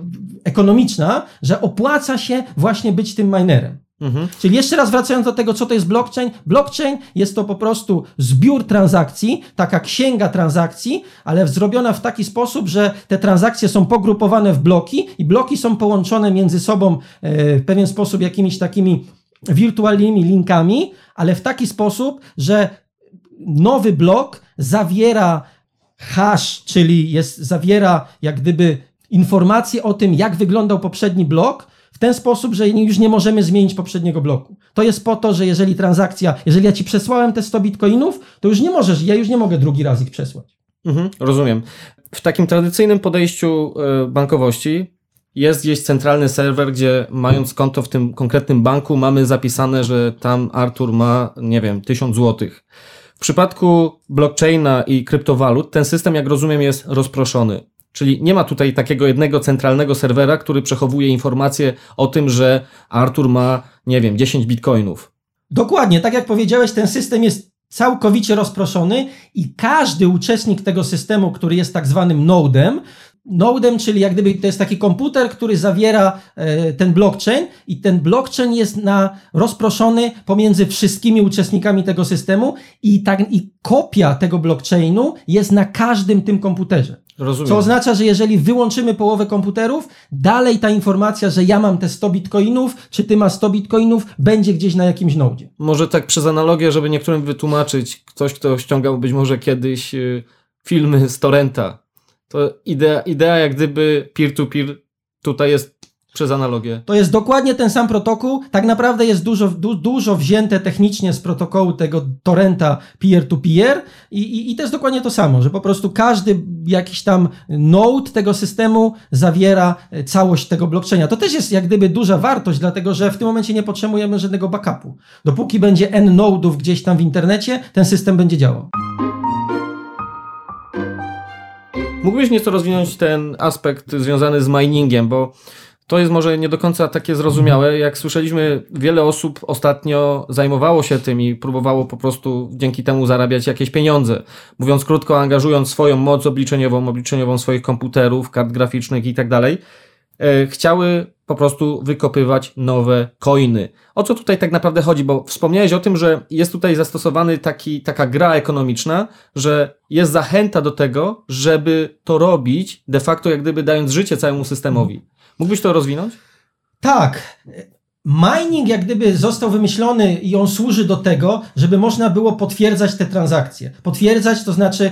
[SPEAKER 3] ekonomiczna, że opłaca się właśnie być tym minerem. Mhm. Czyli jeszcze raz wracając do tego, co to jest blockchain. Blockchain jest to po prostu zbiór transakcji, taka księga transakcji, ale zrobiona w taki sposób, że te transakcje są pogrupowane w bloki i bloki są połączone między sobą e, w pewien sposób jakimiś takimi wirtualnymi linkami, ale w taki sposób, że nowy blok zawiera hash, czyli jest, zawiera jak gdyby informacje o tym, jak wyglądał poprzedni blok, w ten sposób, że już nie możemy zmienić poprzedniego bloku. To jest po to, że jeżeli transakcja, jeżeli ja ci przesłałem te 100 bitcoinów, to już nie możesz, ja już nie mogę drugi raz ich przesłać.
[SPEAKER 4] Mhm, rozumiem. W takim tradycyjnym podejściu e, bankowości jest gdzieś centralny serwer, gdzie mając konto w tym konkretnym banku, mamy zapisane, że tam Artur ma, nie wiem, 1000 złotych. W przypadku blockchaina i kryptowalut ten system, jak rozumiem, jest rozproszony. Czyli nie ma tutaj takiego jednego centralnego serwera, który przechowuje informacje o tym, że Artur ma, nie wiem, 10 bitcoinów.
[SPEAKER 3] Dokładnie, tak jak powiedziałeś, ten system jest całkowicie rozproszony i każdy uczestnik tego systemu, który jest tak zwanym nodem, nodem, czyli jak gdyby to jest taki komputer, który zawiera e, ten blockchain i ten blockchain jest na, rozproszony pomiędzy wszystkimi uczestnikami tego systemu i, tak, i kopia tego blockchainu jest na każdym tym komputerze.
[SPEAKER 4] Rozumiem.
[SPEAKER 3] Co oznacza, że jeżeli wyłączymy połowę komputerów, dalej ta informacja, że ja mam te 100 bitcoinów, czy ty masz 100 bitcoinów, będzie gdzieś na jakimś nodzie.
[SPEAKER 4] Może tak przez analogię, żeby niektórym wytłumaczyć, ktoś, kto ściągał być może kiedyś y, filmy z torrenta, to idea, idea jak gdyby peer-to-peer tutaj jest przez analogię.
[SPEAKER 3] To jest dokładnie ten sam protokół. Tak naprawdę jest dużo, du, dużo wzięte technicznie z protokołu tego torrenta peer-to-peer i, i, i to jest dokładnie to samo, że po prostu każdy jakiś tam node tego systemu zawiera e, całość tego blockchaina. To też jest jak gdyby duża wartość, dlatego że w tym momencie nie potrzebujemy żadnego backupu. Dopóki będzie n node'ów gdzieś tam w internecie, ten system będzie działał.
[SPEAKER 4] Mógłbyś nieco rozwinąć ten aspekt związany z miningiem, bo to jest może nie do końca takie zrozumiałe. Jak słyszeliśmy, wiele osób ostatnio zajmowało się tym i próbowało po prostu dzięki temu zarabiać jakieś pieniądze. Mówiąc krótko, angażując swoją moc obliczeniową, obliczeniową swoich komputerów, kart graficznych i tak dalej, e, chciały po prostu wykopywać nowe coiny. O co tutaj tak naprawdę chodzi? Bo wspomniałeś o tym, że jest tutaj zastosowany taki, taka gra ekonomiczna, że jest zachęta do tego, żeby to robić, de facto jak gdyby dając życie całemu systemowi. Mógłbyś to rozwinąć?
[SPEAKER 3] Tak. Mining jak gdyby został wymyślony i on służy do tego, żeby można było potwierdzać te transakcje. Potwierdzać to znaczy,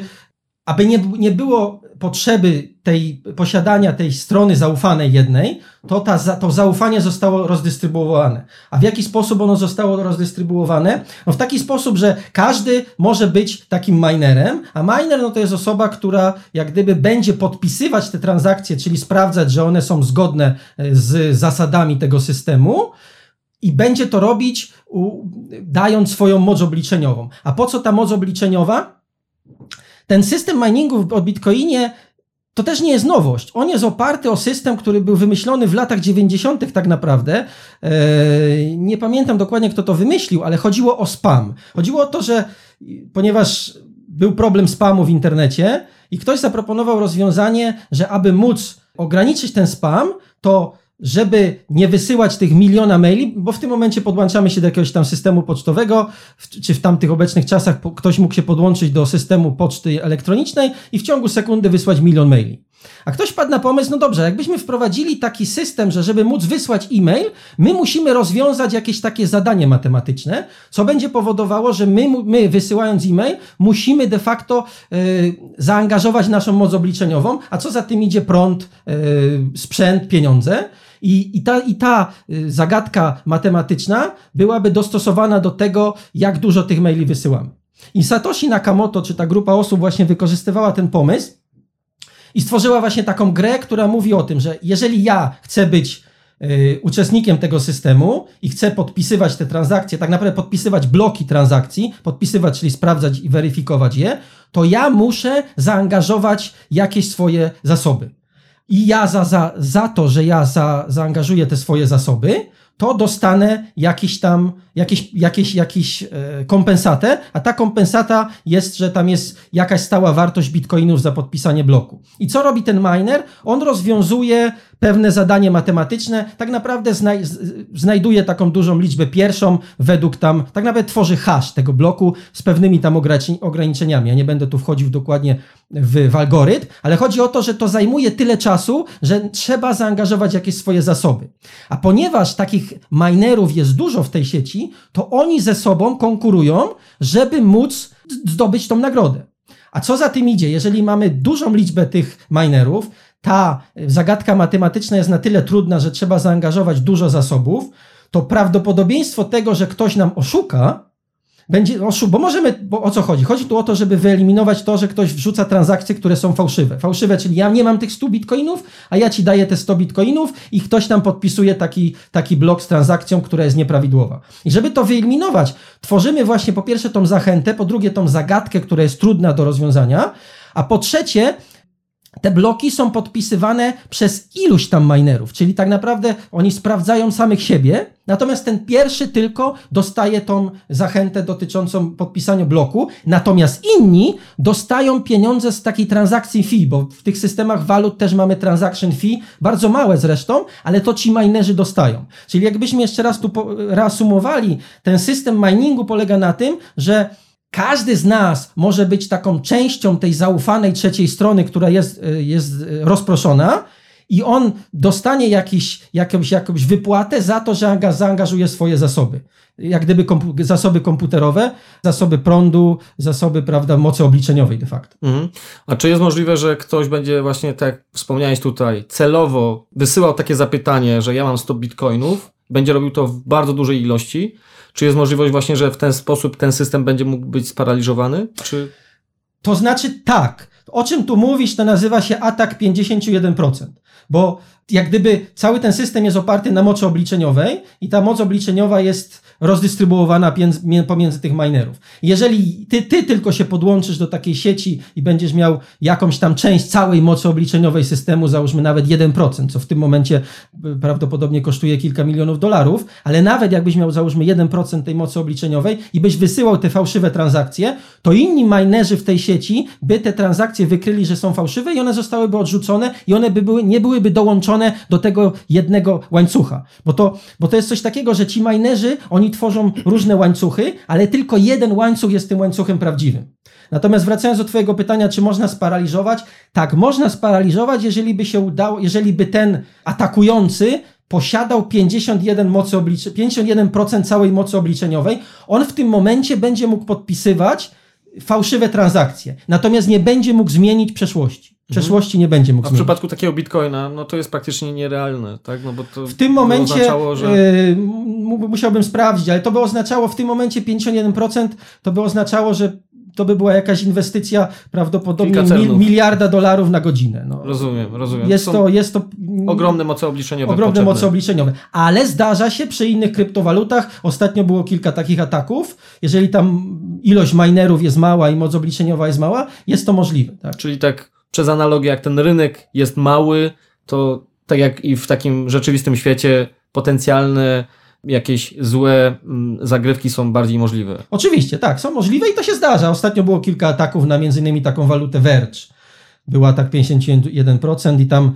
[SPEAKER 3] aby nie, nie było potrzeby tej posiadania tej strony zaufanej jednej, to ta, to zaufanie zostało rozdystrybuowane. A w jaki sposób ono zostało rozdystrybuowane? No w taki sposób, że każdy może być takim minerem, a miner no to jest osoba, która jak gdyby będzie podpisywać te transakcje, czyli sprawdzać, że one są zgodne e, z zasadami tego systemu i będzie to robić dając swoją moc obliczeniową. A po co ta moc obliczeniowa? Ten system miningu o Bitcoinie to też nie jest nowość. On jest oparty o system, który był wymyślony w latach 90. tak naprawdę. Eee, nie pamiętam dokładnie, kto to wymyślił, ale chodziło o spam. Chodziło o to, że ponieważ był problem spamu w internecie i ktoś zaproponował rozwiązanie, że aby móc ograniczyć ten spam, to żeby nie wysyłać tych miliona maili, bo w tym momencie podłączamy się do jakiegoś tam systemu pocztowego, czy w tamtych obecnych czasach ktoś mógł się podłączyć do systemu poczty elektronicznej i w ciągu sekundy wysłać milion maili. A ktoś padł na pomysł, no dobrze, jakbyśmy wprowadzili taki system, że żeby móc wysłać e-mail, my musimy rozwiązać jakieś takie zadanie matematyczne, co będzie powodowało, że my, my wysyłając e-mail, musimy de facto y, zaangażować naszą moc obliczeniową, a co za tym idzie prąd, y, sprzęt, pieniądze. I, i, ta, I ta y, zagadka matematyczna byłaby dostosowana do tego, jak dużo tych maili wysyłamy. I Satoshi Nakamoto, czy ta grupa osób właśnie wykorzystywała ten pomysł i stworzyła właśnie taką grę, która mówi o tym, że jeżeli ja chcę być y, uczestnikiem tego systemu i chcę podpisywać te transakcje, tak naprawdę podpisywać bloki transakcji, podpisywać, czyli sprawdzać i weryfikować je, to ja muszę zaangażować jakieś swoje zasoby i ja za, za, za to, że ja za, zaangażuję te swoje zasoby, to dostanę jakiś tam, jakieś, jakieś, jakieś e, kompensatę, a ta kompensata jest, że tam jest jakaś stała wartość bitcoinów za podpisanie bloku. I co robi ten miner? On rozwiązuje pewne zadanie matematyczne, tak naprawdę znaj znajduje taką dużą liczbę pierwszą, według tam, tak naprawdę tworzy hash tego bloku z pewnymi tam ograniczeniami. Ja nie będę tu wchodził dokładnie w, w algorytm, ale chodzi o to, że to zajmuje tyle czasu, że trzeba zaangażować jakieś swoje zasoby. A ponieważ takich minerów jest dużo w tej sieci, to oni ze sobą konkurują, żeby móc zdobyć tą nagrodę. A co za tym idzie? Jeżeli mamy dużą liczbę tych minerów, ta zagadka matematyczna jest na tyle trudna, że trzeba zaangażować dużo zasobów, to prawdopodobieństwo tego, że ktoś nam oszuka, będzie oszu, bo możemy, bo o co chodzi? Chodzi tu o to, żeby wyeliminować to, że ktoś wrzuca transakcje, które są fałszywe. Fałszywe, czyli ja nie mam tych 100 bitcoinów, a ja ci daję te 100 bitcoinów i ktoś tam podpisuje taki, taki blok z transakcją, która jest nieprawidłowa. I żeby to wyeliminować, tworzymy właśnie po pierwsze tą zachętę, po drugie tą zagadkę, która jest trudna do rozwiązania, a po trzecie te bloki są podpisywane przez iluś tam minerów, czyli tak naprawdę oni sprawdzają samych siebie, natomiast ten pierwszy tylko dostaje tą zachętę dotyczącą podpisania bloku, natomiast inni dostają pieniądze z takiej transakcji fee, bo w tych systemach walut też mamy transaction fee, bardzo małe zresztą, ale to ci minerzy dostają. Czyli jakbyśmy jeszcze raz tu reasumowali, ten system miningu polega na tym, że każdy z nas może być taką częścią tej zaufanej trzeciej strony, która jest, e, jest e, rozproszona, i on dostanie jakiś, jakąś, jakąś wypłatę za to, że zaangażuje swoje zasoby. Jak gdyby kompu zasoby komputerowe, zasoby prądu, zasoby prawda, mocy obliczeniowej de facto. Mhm.
[SPEAKER 4] A czy jest możliwe, że ktoś będzie właśnie, tak jak wspomniałeś tutaj, celowo wysyłał takie zapytanie, że ja mam 100 bitcoinów, będzie robił to w bardzo dużej ilości, czy jest możliwość właśnie, że w ten sposób ten system będzie mógł być sparaliżowany? Czy...
[SPEAKER 3] To znaczy tak. O czym tu mówisz, to nazywa się atak 51%. Bo jak gdyby cały ten system jest oparty na mocy obliczeniowej i ta moc obliczeniowa jest rozdystrybuowana pomiędzy tych minerów. Jeżeli ty, ty tylko się podłączysz do takiej sieci i będziesz miał jakąś tam część całej mocy obliczeniowej systemu, załóżmy nawet 1%, co w tym momencie y, prawdopodobnie kosztuje kilka milionów dolarów, ale nawet jakbyś miał załóżmy 1% tej mocy obliczeniowej i byś wysyłał te fałszywe transakcje, to inni minerzy w tej sieci by te transakcje wykryli, że są fałszywe i one zostałyby odrzucone i one by były, nie byłyby dołączone do tego jednego łańcucha. Bo to, bo to jest coś takiego, że ci minerzy, oni tworzą różne łańcuchy, ale tylko jeden łańcuch jest tym łańcuchem prawdziwym. Natomiast wracając do Twojego pytania, czy można sparaliżować? Tak, można sparaliżować, jeżeli by się udało, jeżeli by ten atakujący posiadał 51 mocy oblicze, 51% całej mocy obliczeniowej, on w tym momencie będzie mógł podpisywać fałszywe transakcje. Natomiast nie będzie mógł zmienić przeszłości. Mhm. Przeszłości nie będzie mógł
[SPEAKER 4] A w
[SPEAKER 3] zmienić.
[SPEAKER 4] przypadku takiego bitcoina, no to jest praktycznie nierealne, tak? No bo to
[SPEAKER 3] w tym momencie oznaczało, że... Yy, musiałbym sprawdzić, ale to by oznaczało w tym momencie 51%, to by oznaczało, że to by była jakaś inwestycja prawdopodobnie mil, miliarda dolarów na godzinę. No.
[SPEAKER 4] Rozumiem, rozumiem.
[SPEAKER 3] Jest to, jest to
[SPEAKER 4] ogromne moce obliczeniowe.
[SPEAKER 3] Ogromne potrzebne. moce obliczeniowe. Ale zdarza się przy innych kryptowalutach, ostatnio było kilka takich ataków, jeżeli tam ilość minerów jest mała i moc obliczeniowa jest mała, jest to możliwe. Tak?
[SPEAKER 4] Czyli tak przez analogię, jak ten rynek jest mały, to tak jak i w takim rzeczywistym świecie potencjalne jakieś złe mm, zagrywki są bardziej możliwe.
[SPEAKER 3] Oczywiście, tak, są możliwe i to się zdarza. Ostatnio było kilka ataków na między innymi taką walutę Verge. Był atak 51% i tam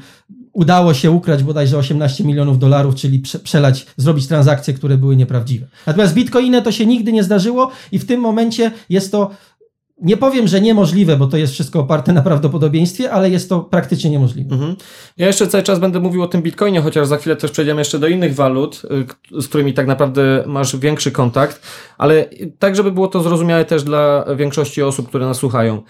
[SPEAKER 3] udało się ukraść bodajże 18 milionów dolarów, czyli przelać, zrobić transakcje, które były nieprawdziwe. Natomiast z Bitcoinem to się nigdy nie zdarzyło i w tym momencie jest to nie powiem, że niemożliwe, bo to jest wszystko oparte na prawdopodobieństwie, ale jest to praktycznie niemożliwe. Mhm.
[SPEAKER 4] Ja jeszcze cały czas będę mówił o tym Bitcoinie, chociaż za chwilę też przejdziemy jeszcze do innych walut, y, z którymi tak naprawdę masz większy kontakt, ale tak, żeby było to zrozumiałe też dla większości osób, które nas słuchają.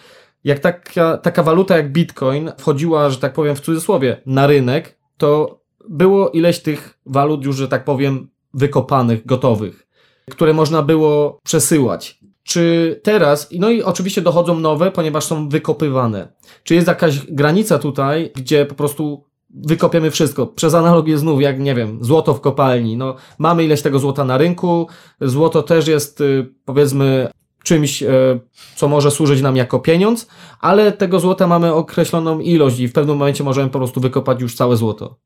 [SPEAKER 4] Jak taka, taka waluta jak Bitcoin wchodziła, że tak powiem w cudzysłowie, na rynek, to było ileś tych walut już, że tak powiem, wykopanych, gotowych, które można było przesyłać. Czy teraz, no i oczywiście dochodzą nowe, ponieważ są wykopywane. Czy jest jakaś granica tutaj, gdzie po prostu wykopiemy wszystko. Przez analogię znów, jak nie wiem, złoto w kopalni. No, mamy ileś tego złota na rynku. Złoto też jest, y, powiedzmy, czymś, e, co może służyć nam jako pieniądz, ale tego złota mamy określoną ilość i w pewnym momencie możemy po prostu wykopać już całe złoto.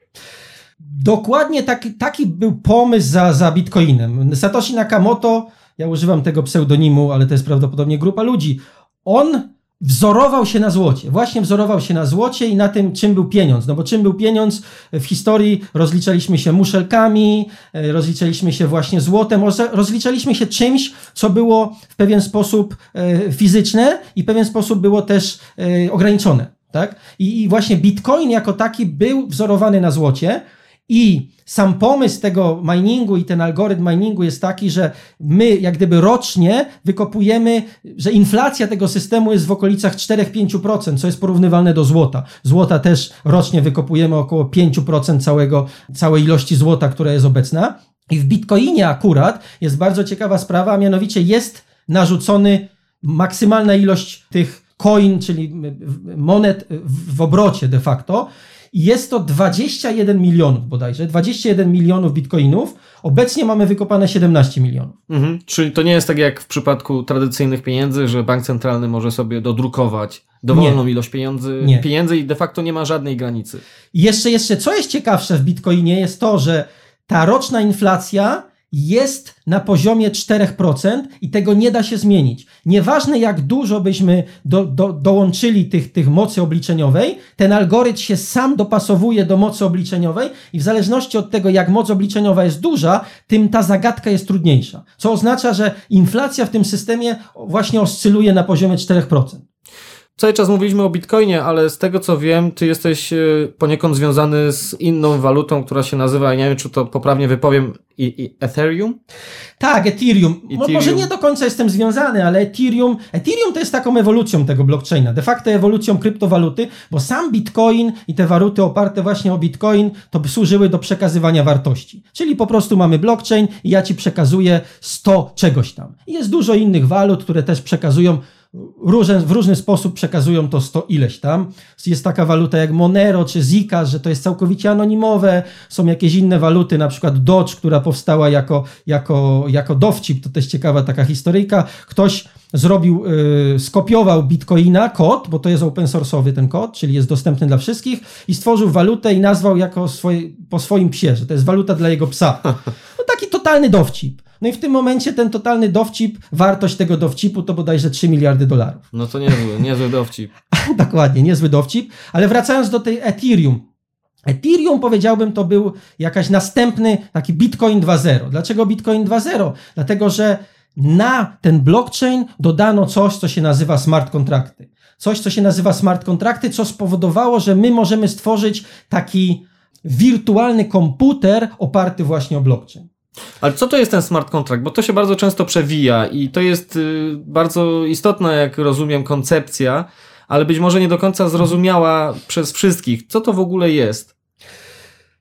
[SPEAKER 3] Dokładnie taki, taki był pomysł za, za Bitcoinem. Satoshi Nakamoto ja używam tego pseudonimu, ale to jest prawdopodobnie grupa ludzi. On wzorował się na złocie. Właśnie wzorował się na złocie i na tym, czym był pieniądz. No bo czym był pieniądz w historii? Rozliczaliśmy się muszelkami, e, rozliczaliśmy się właśnie złotem, rozliczaliśmy się czymś, co było w pewien sposób e, fizyczne i w pewien sposób było też e, ograniczone. Tak? I, I właśnie Bitcoin jako taki był wzorowany na złocie i sam pomysł tego miningu i ten algorytm miningu jest taki, że my jak gdyby rocznie wykopujemy, że inflacja tego systemu jest w okolicach 4-5%, co jest porównywalne do złota. Złota też rocznie wykopujemy około 5% całego, całej ilości złota, która jest obecna. I w Bitcoinie akurat jest bardzo ciekawa sprawa, a mianowicie jest narzucony maksymalna ilość tych coin, czyli monet w obrocie de facto. Jest to 21 milionów bodajże, 21 milionów bitcoinów. Obecnie mamy wykopane 17 milionów.
[SPEAKER 4] Mhm. Czyli to nie jest tak jak w przypadku tradycyjnych pieniędzy, że bank centralny może sobie dodrukować dowolną
[SPEAKER 3] Nie.
[SPEAKER 4] ilość pieniędzy,
[SPEAKER 3] Nie.
[SPEAKER 4] pieniędzy i de facto nie ma żadnej granicy.
[SPEAKER 3] I jeszcze, jeszcze, co jest ciekawsze w bitcoinie, jest to, że ta roczna inflacja jest na poziomie 4% i tego nie da się zmienić. Nieważne jak dużo byśmy do, do, dołączyli tych, tych mocy obliczeniowej, ten algorytm się sam dopasowuje do mocy obliczeniowej i w zależności od tego, jak moc obliczeniowa jest duża, tym ta zagadka jest trudniejsza. Co oznacza, że inflacja w tym systemie właśnie oscyluje na poziomie 4%.
[SPEAKER 4] Cały czas mówiliśmy o Bitcoinie, ale z tego co wiem, ty jesteś e, poniekąd związany z inną walutą, która się nazywa, nie wiem czy to poprawnie wypowiem, i, i Ethereum?
[SPEAKER 3] Tak, Ethereum.
[SPEAKER 4] Ethereum.
[SPEAKER 3] Może nie do końca jestem związany, ale Ethereum, Ethereum to jest taką ewolucją tego blockchaina, de facto ewolucją kryptowaluty, bo sam Bitcoin i te waluty oparte właśnie o Bitcoin to by służyły do przekazywania wartości. Czyli po prostu mamy blockchain i ja ci przekazuję 100 czegoś tam. Jest dużo innych walut, które też przekazują w różny sposób przekazują to 100 ileś tam. Jest taka waluta jak Monero czy Zika, że to jest całkowicie anonimowe. Są jakieś inne waluty, na przykład Doge, która powstała jako, jako, jako dowcip. To też ciekawa taka historyjka. Ktoś zrobił, yy, skopiował bitcoina, kod, bo to jest open source'owy ten kod, czyli jest dostępny dla wszystkich i stworzył walutę i nazwał jako swoje, po swoim psie, że to jest waluta dla jego psa. <laughs> No taki totalny dowcip. No i w tym momencie ten totalny dowcip, wartość tego dowcipu to bodajże 3 miliardy dolarów.
[SPEAKER 4] No to niezły, <laughs> niezły dowcip. <laughs>
[SPEAKER 3] Dokładnie, niezły dowcip. Ale wracając do tej Ethereum. Ethereum powiedziałbym to był jakaś następny taki Bitcoin 2.0. Dlaczego Bitcoin 2.0? Dlatego, że na ten blockchain dodano coś, co się nazywa smart kontrakty. Coś, co się nazywa smart kontrakty, co spowodowało, że my możemy stworzyć taki wirtualny komputer oparty właśnie o blockchain.
[SPEAKER 4] Ale co to jest ten smart contract? Bo to się bardzo często przewija i to jest y, bardzo istotna, jak rozumiem, koncepcja, ale być może nie do końca zrozumiała przez wszystkich. Co to w ogóle jest?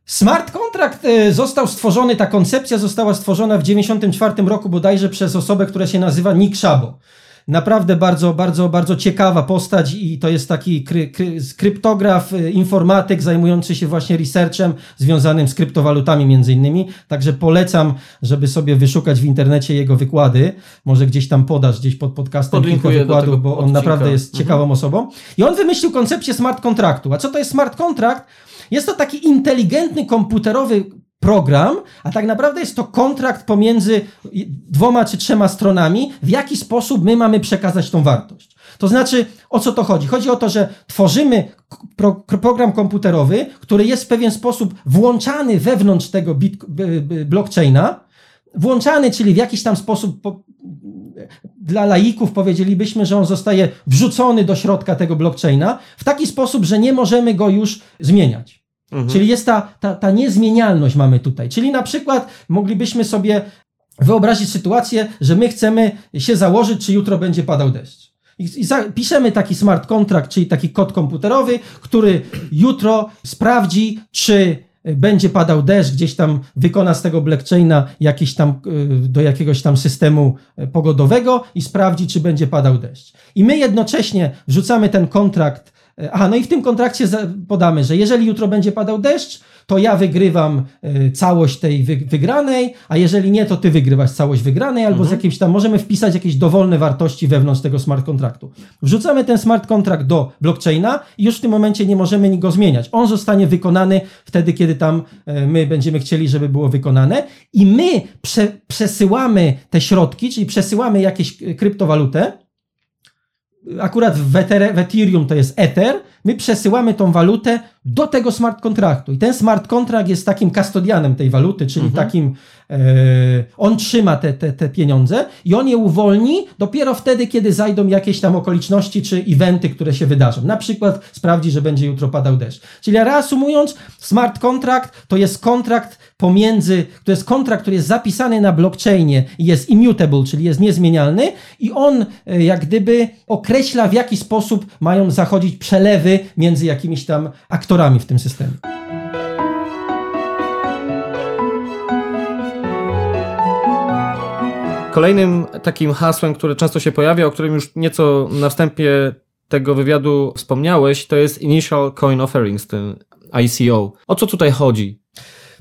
[SPEAKER 3] Smart contract y, został stworzony, ta koncepcja została stworzona w 1994 roku bodajże przez osobę, która się nazywa Nick Szabo. Naprawdę bardzo, bardzo, bardzo ciekawa postać i to jest taki kry, kry, kryptograf, y, informatyk zajmujący się właśnie researchem związanym z kryptowalutami między innymi. Także polecam, żeby sobie wyszukać w internecie jego wykłady. Może gdzieś tam podasz, gdzieś pod podcastem kilka
[SPEAKER 4] Podlinkuję
[SPEAKER 3] wykładów, bo on
[SPEAKER 4] odcinka.
[SPEAKER 3] naprawdę jest
[SPEAKER 4] Mhm.
[SPEAKER 3] ciekawą osobą. I on wymyślił koncepcję smart kontraktu. A co to jest smart kontrakt? Jest to taki inteligentny komputerowy program, a tak naprawdę jest to kontrakt pomiędzy dwoma czy trzema stronami, w jaki sposób my mamy przekazać tą wartość. To znaczy, o co to chodzi? Chodzi o to, że tworzymy pro, program komputerowy, który jest w pewien sposób włączany wewnątrz tego bit, blockchaina, włączany, czyli w jakiś tam sposób po, dla laików powiedzielibyśmy, że on zostaje wrzucony do środka tego blockchaina w taki sposób, że nie możemy go już zmieniać.
[SPEAKER 4] Mhm.
[SPEAKER 3] Czyli jest ta, ta, ta niezmienialność mamy tutaj. Czyli na przykład moglibyśmy sobie wyobrazić sytuację, że my chcemy się założyć, czy jutro będzie padał deszcz. I, i za, piszemy taki smart contract, czyli taki kod komputerowy, który jutro sprawdzi, czy będzie padał deszcz, gdzieś tam wykona z tego blockchaina jakiś tam, y, do jakiegoś tam systemu y, pogodowego i sprawdzi, czy będzie padał deszcz. I my jednocześnie wrzucamy ten kontrakt y, Aha, no i w tym kontrakcie podamy, że jeżeli jutro będzie padał deszcz, to ja wygrywam y, całość tej wy, wygranej, a jeżeli nie, to ty wygrywasz całość wygranej, albo z jakimś tam, możemy wpisać jakieś dowolne wartości wewnątrz tego smart kontraktu. Wrzucamy ten smart kontrakt do blockchaina i już w tym momencie nie możemy go zmieniać. On zostanie wykonany wtedy, kiedy tam y, my będziemy chcieli, żeby było wykonane i my prze, przesyłamy te środki, czyli przesyłamy jakieś kryptowalutę, akurat w, Ether, w Ethereum to jest Ether, my przesyłamy tą walutę do tego smart kontraktu. I ten smart kontrakt jest takim kastodianem tej waluty, czyli takim, e, on trzyma te, te, te pieniądze i on je uwolni dopiero wtedy, kiedy zajdą jakieś tam okoliczności czy eventy, które się wydarzą. Na przykład sprawdzi, że będzie jutro padał deszcz. Czyli reasumując, smart kontrakt to jest kontrakt pomiędzy, to jest kontrakt, który jest zapisany na blockchainie i jest immutable, czyli jest niezmienialny i on e, jak gdyby określa w jaki sposób mają zachodzić przelewy między jakimiś tam aktorami w tym systemie.
[SPEAKER 4] Kolejnym takim hasłem, które często się pojawia, o którym już nieco na wstępie tego wywiadu wspomniałeś, to jest Initial Coin Offerings. Ten ICO. O co tutaj chodzi?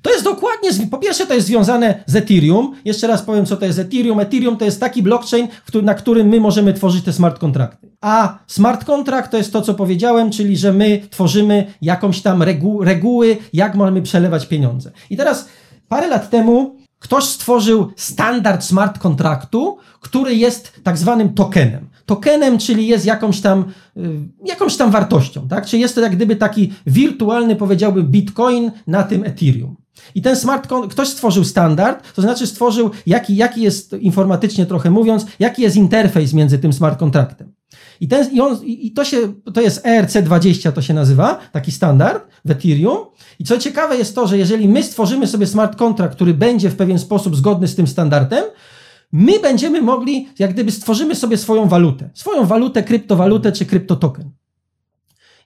[SPEAKER 3] To jest dokładnie, po pierwsze to jest związane z Ethereum. Jeszcze raz powiem, co to jest Ethereum. Ethereum to jest taki blockchain, na którym my możemy tworzyć te smart kontrakty. A smart contract to jest to, co powiedziałem, czyli że my tworzymy jakąś tam regu reguły, jak mamy przelewać pieniądze. I teraz parę lat temu ktoś stworzył standard smart kontraktu, który jest tak zwanym tokenem. Tokenem, czyli jest jakąś tam, y, jakąś tam wartością, tak? Czyli jest to jak gdyby taki wirtualny, powiedziałbym, bitcoin na tym Ethereum. I ten smart ktoś stworzył standard, to znaczy stworzył, jaki, jaki jest informatycznie trochę mówiąc, jaki jest interfejs między tym smart kontraktem. I, ten, i, on, i to, się, to jest ERC20, to się nazywa, taki standard w Ethereum. I co ciekawe jest to, że jeżeli my stworzymy sobie smart contract, który będzie w pewien sposób zgodny z tym standardem, my będziemy mogli, jak gdyby stworzymy sobie swoją walutę. Swoją walutę, kryptowalutę czy kryptotoken.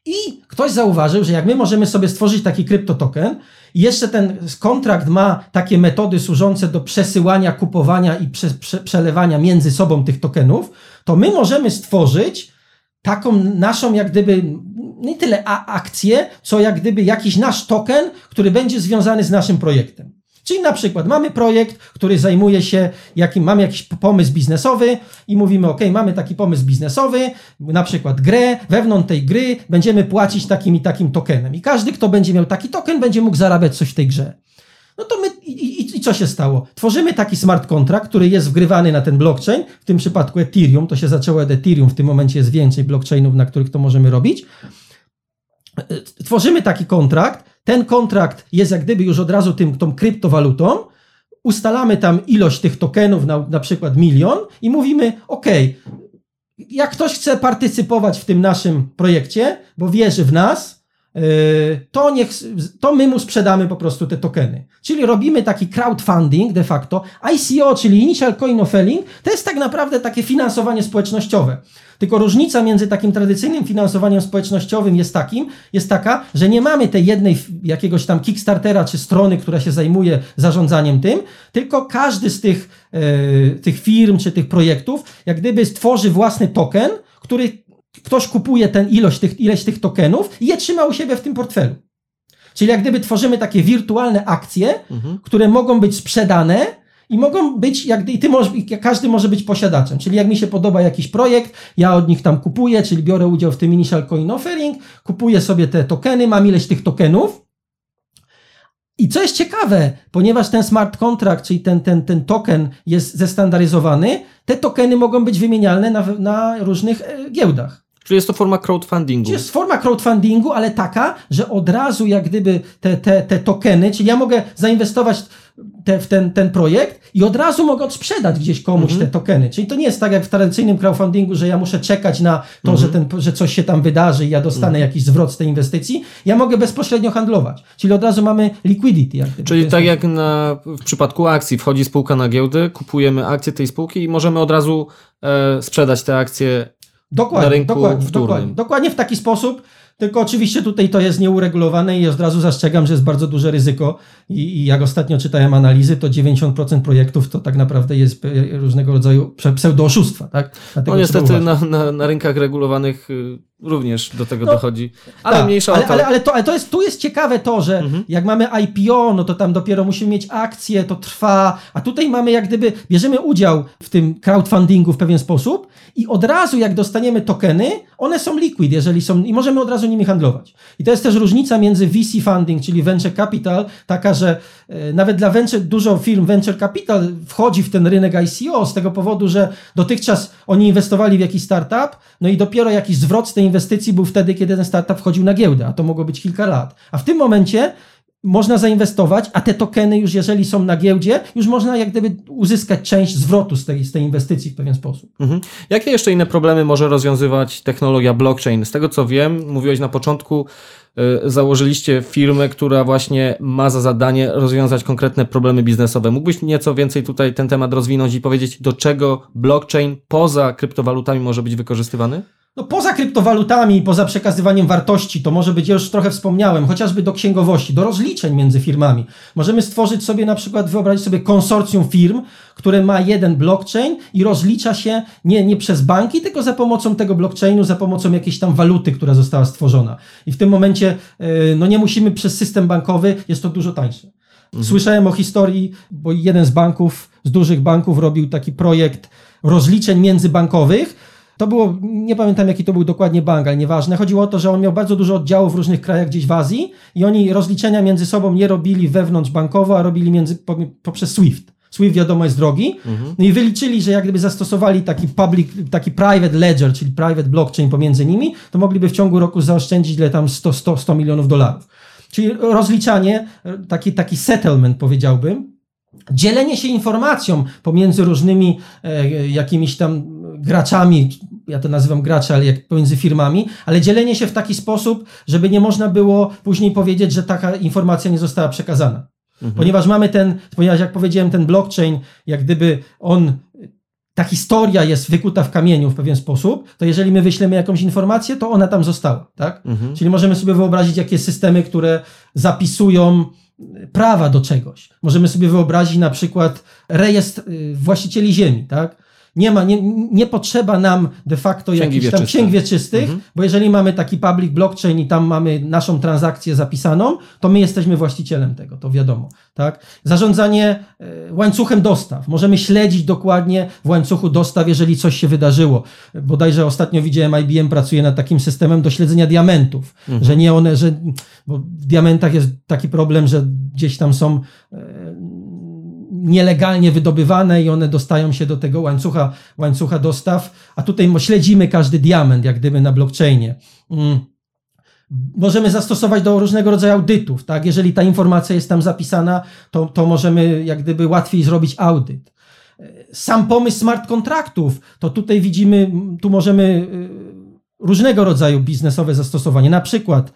[SPEAKER 3] I ktoś zauważył, że jak my możemy sobie stworzyć taki kryptotoken, i jeszcze ten kontrakt ma takie metody służące do przesyłania, kupowania i prze, prze, przelewania między sobą tych tokenów, to my możemy stworzyć taką naszą, jak gdyby, nie tyle akcję, co jak gdyby jakiś nasz token, który będzie związany z naszym projektem. Czyli na przykład mamy projekt, który zajmuje się, jakim, mamy jakiś pomysł biznesowy i mówimy, ok, mamy taki pomysł biznesowy, na przykład grę, wewnątrz tej gry będziemy płacić takim i takim tokenem. I każdy, kto będzie miał taki token, będzie mógł zarabiać coś w tej grze. No to my, i, i, i co się stało? Tworzymy taki smart contract, który jest wgrywany na ten blockchain, w tym przypadku Ethereum, to się zaczęło od Ethereum, w tym momencie jest więcej blockchainów, na których to możemy robić. Tworzymy taki kontrakt, ten kontrakt jest jak gdyby już od razu tym, tą kryptowalutą, ustalamy tam ilość tych tokenów, na, na przykład milion i mówimy, ok, jak ktoś chce partycypować w tym naszym projekcie, bo wierzy w nas, yy, to, niech, to my mu sprzedamy po prostu te tokeny. Czyli robimy taki crowdfunding de facto. ICO, czyli Initial Coin Offering, to jest tak naprawdę takie finansowanie społecznościowe. Tylko różnica między takim tradycyjnym finansowaniem społecznościowym jest takim, jest taka, że nie mamy tej jednej jakiegoś tam Kickstartera czy strony, która się zajmuje zarządzaniem tym, tylko każdy z tych, e, tych firm czy tych projektów jak gdyby stworzy własny token, który ktoś kupuje ten ilość tych, ileś tych tokenów i je trzyma u siebie w tym portfelu. Czyli jak gdyby tworzymy takie wirtualne akcje, mhm. które mogą być sprzedane i mogą być, jak, i ty możesz, każdy może być posiadaczem. Czyli jak mi się podoba jakiś projekt, ja od nich tam kupuję, czyli biorę udział w tym Initial Coin Offering, kupuję sobie te tokeny, mam ileś tych tokenów. I co jest ciekawe, ponieważ ten smart contract, czyli ten, ten, ten token jest zestandaryzowany, te tokeny mogą być wymienialne na, na różnych e, giełdach.
[SPEAKER 4] Czyli jest to forma crowdfundingu. Czyli
[SPEAKER 3] jest forma crowdfundingu, ale taka, że od razu jak gdyby te, te, te tokeny, czyli ja mogę zainwestować te, w ten, ten projekt i od razu mogę odsprzedać gdzieś komuś mhm. te tokeny. Czyli to nie jest tak jak w tradycyjnym crowdfundingu, że ja muszę czekać na to, mhm. że, ten, że coś się tam wydarzy i ja dostanę mhm. jakiś zwrot z tej inwestycji. Ja mogę bezpośrednio handlować. Czyli od razu mamy liquidity. Jak
[SPEAKER 4] Czyli tak jak na, w przypadku akcji wchodzi spółka na giełdę, kupujemy akcje tej spółki i możemy od razu e, sprzedać te akcje dokładnie, na rynku
[SPEAKER 3] dokładnie,
[SPEAKER 4] wtórnym.
[SPEAKER 3] Dokładnie, dokładnie w taki sposób, tylko oczywiście tutaj to jest nieuregulowane i od razu zastrzegam, że jest bardzo duże ryzyko i, i jak ostatnio czytałem analizy, to 90% projektów to tak naprawdę jest różnego rodzaju pseudooszustwa. Tak?
[SPEAKER 4] Dlatego no niestety na, na, na rynkach regulowanych y, również do tego no, dochodzi. Ale tak, mniejsza
[SPEAKER 3] ale,
[SPEAKER 4] o to.
[SPEAKER 3] Ale, ale, to, ale to jest, tu jest ciekawe to, że mhm. jak mamy IPO, no to tam dopiero musimy mieć akcje, to trwa, a tutaj mamy jak gdyby, bierzemy udział w tym crowdfundingu w pewien sposób i od razu jak dostaniemy tokeny, one są liquid, jeżeli są, i możemy od razu nimi handlować. I to jest też różnica między VC funding, czyli venture capital, taka, że e, nawet dla venture, dużo firm venture capital wchodzi w ten rynek ICO z tego powodu, że dotychczas oni inwestowali w jakiś startup, no i dopiero jakiś zwrot z tej inwestycji był wtedy, kiedy ten startup wchodził na giełdę, a to mogło być kilka lat. A w tym momencie można zainwestować, a te tokeny już jeżeli są na giełdzie, już można jak gdyby uzyskać część zwrotu z tej, z tej inwestycji w pewien sposób.
[SPEAKER 4] Mhm. Jakie jeszcze inne problemy może rozwiązywać technologia blockchain? Z tego co wiem, mówiłeś na początku, y, założyliście firmę, która właśnie ma za zadanie rozwiązać konkretne problemy biznesowe. Mógłbyś nieco więcej tutaj ten temat rozwinąć i powiedzieć, do czego blockchain poza kryptowalutami może być wykorzystywany?
[SPEAKER 3] No poza kryptowalutami, poza przekazywaniem wartości, to może być, ja już trochę wspomniałem, chociażby do księgowości, do rozliczeń między firmami. Możemy stworzyć sobie na przykład, wyobrazić sobie konsorcjum firm, które ma jeden blockchain i rozlicza się nie, nie przez banki, tylko za pomocą tego blockchainu, za pomocą jakiejś tam waluty, która została stworzona. I w tym momencie e, no nie musimy przez system bankowy, jest to dużo tańsze. Mhm. Słyszałem o historii, bo jeden z banków, z dużych banków robił taki projekt rozliczeń międzybankowych, to było, nie pamiętam jaki to był dokładnie bank, ale nieważne. Chodziło o to, że on miał bardzo dużo oddziałów w różnych krajach gdzieś w Azji i oni rozliczenia między sobą nie robili wewnątrz bankowo, a robili między, poprzez SWIFT. SWIFT wiadomo jest drogi. Mhm. No i wyliczyli, że jak gdyby zastosowali taki public, taki private ledger, czyli private blockchain pomiędzy nimi, to mogliby w ciągu roku zaoszczędzić ile tam 100, 100, 100 milionów dolarów. Czyli rozliczanie, taki, taki settlement powiedziałbym, dzielenie się informacją pomiędzy różnymi e, jakimiś tam graczami, ja to nazywam gracze, ale jak pomiędzy firmami, ale dzielenie się w taki sposób, żeby nie można było później powiedzieć, że taka informacja nie została przekazana. Mhm. Ponieważ mamy ten, ponieważ jak powiedziałem, ten blockchain, jak gdyby on ta historia jest wykuta w kamieniu w pewien sposób, to jeżeli my wyślemy jakąś informację, to ona tam została, tak? Mhm. Czyli możemy sobie wyobrazić jakieś systemy, które zapisują prawa do czegoś. Możemy sobie wyobrazić na przykład rejestr y, właścicieli ziemi, tak? Nie ma, nie, nie potrzeba nam de facto księgi jakichś tam księg wieczystych, mhm. bo jeżeli mamy taki public blockchain i tam mamy naszą transakcję zapisaną, to my jesteśmy właścicielem tego, to wiadomo. Tak? Zarządzanie e, łańcuchem dostaw. Możemy śledzić dokładnie w łańcuchu dostaw, jeżeli coś się wydarzyło. Bodajże ostatnio widziałem, IBM pracuje nad takim systemem do śledzenia diamentów, mhm. że nie one, że bo w diamentach jest taki problem, że gdzieś tam są e, nielegalnie wydobywane i one dostają się do tego łańcucha, łańcucha dostaw, a tutaj śledzimy każdy diament, jak gdyby na blockchainie. Mm. Możemy zastosować do różnego rodzaju audytów, tak? Jeżeli ta informacja jest tam zapisana, to, to możemy jak gdyby łatwiej zrobić audyt. Sam pomysł smart kontraktów, to tutaj widzimy, tu możemy y, różnego rodzaju biznesowe zastosowanie, na przykład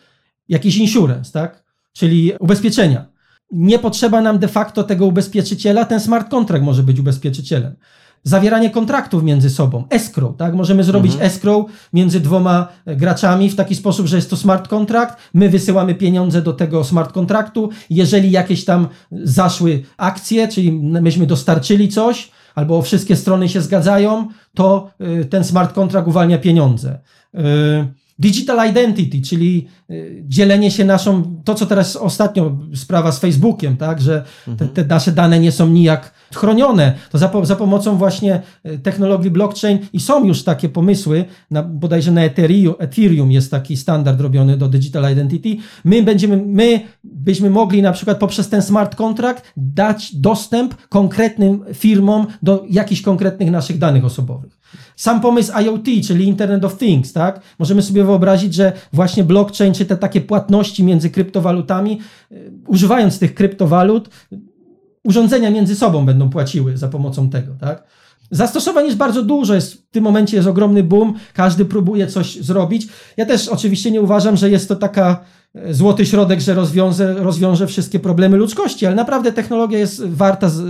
[SPEAKER 3] jakiś insurance, tak? Czyli ubezpieczenia nie potrzeba nam de facto tego ubezpieczyciela, ten smart contract może być ubezpieczycielem. Zawieranie kontraktów między sobą, escrow, tak? Możemy zrobić mhm. escrow między dwoma e, graczami w taki sposób, że jest to smart contract, my wysyłamy pieniądze do tego smart kontraktu, jeżeli jakieś tam zaszły akcje, czyli myśmy dostarczyli coś, albo wszystkie strony się zgadzają, to e, ten smart contract uwalnia pieniądze. Yy, Digital identity, czyli y, dzielenie się naszą, to co teraz ostatnio sprawa z Facebookiem, tak, że te, te nasze dane nie są nijak chronione, to za, za, pomocą właśnie y, technologii blockchain i są już takie pomysły, na, bodajże na Ethereum, Ethereum jest taki standard robiony do digital identity. My będziemy, my byśmy mogli na przykład poprzez ten smart contract dać dostęp konkretnym firmom do jakichś konkretnych naszych danych osobowych. Sam pomysł IoT, czyli Internet of Things, tak? Możemy sobie wyobrazić, że właśnie blockchain, czy te takie płatności między kryptowalutami, y, używając tych kryptowalut, urządzenia między sobą będą płaciły za pomocą tego, tak? Zastosowań jest bardzo dużo, jest, w tym momencie jest ogromny boom, każdy próbuje coś zrobić. Ja też oczywiście nie uważam, że jest to taka e, złoty środek, że rozwiąże, rozwiąże wszystkie problemy ludzkości, ale naprawdę technologia jest warta z,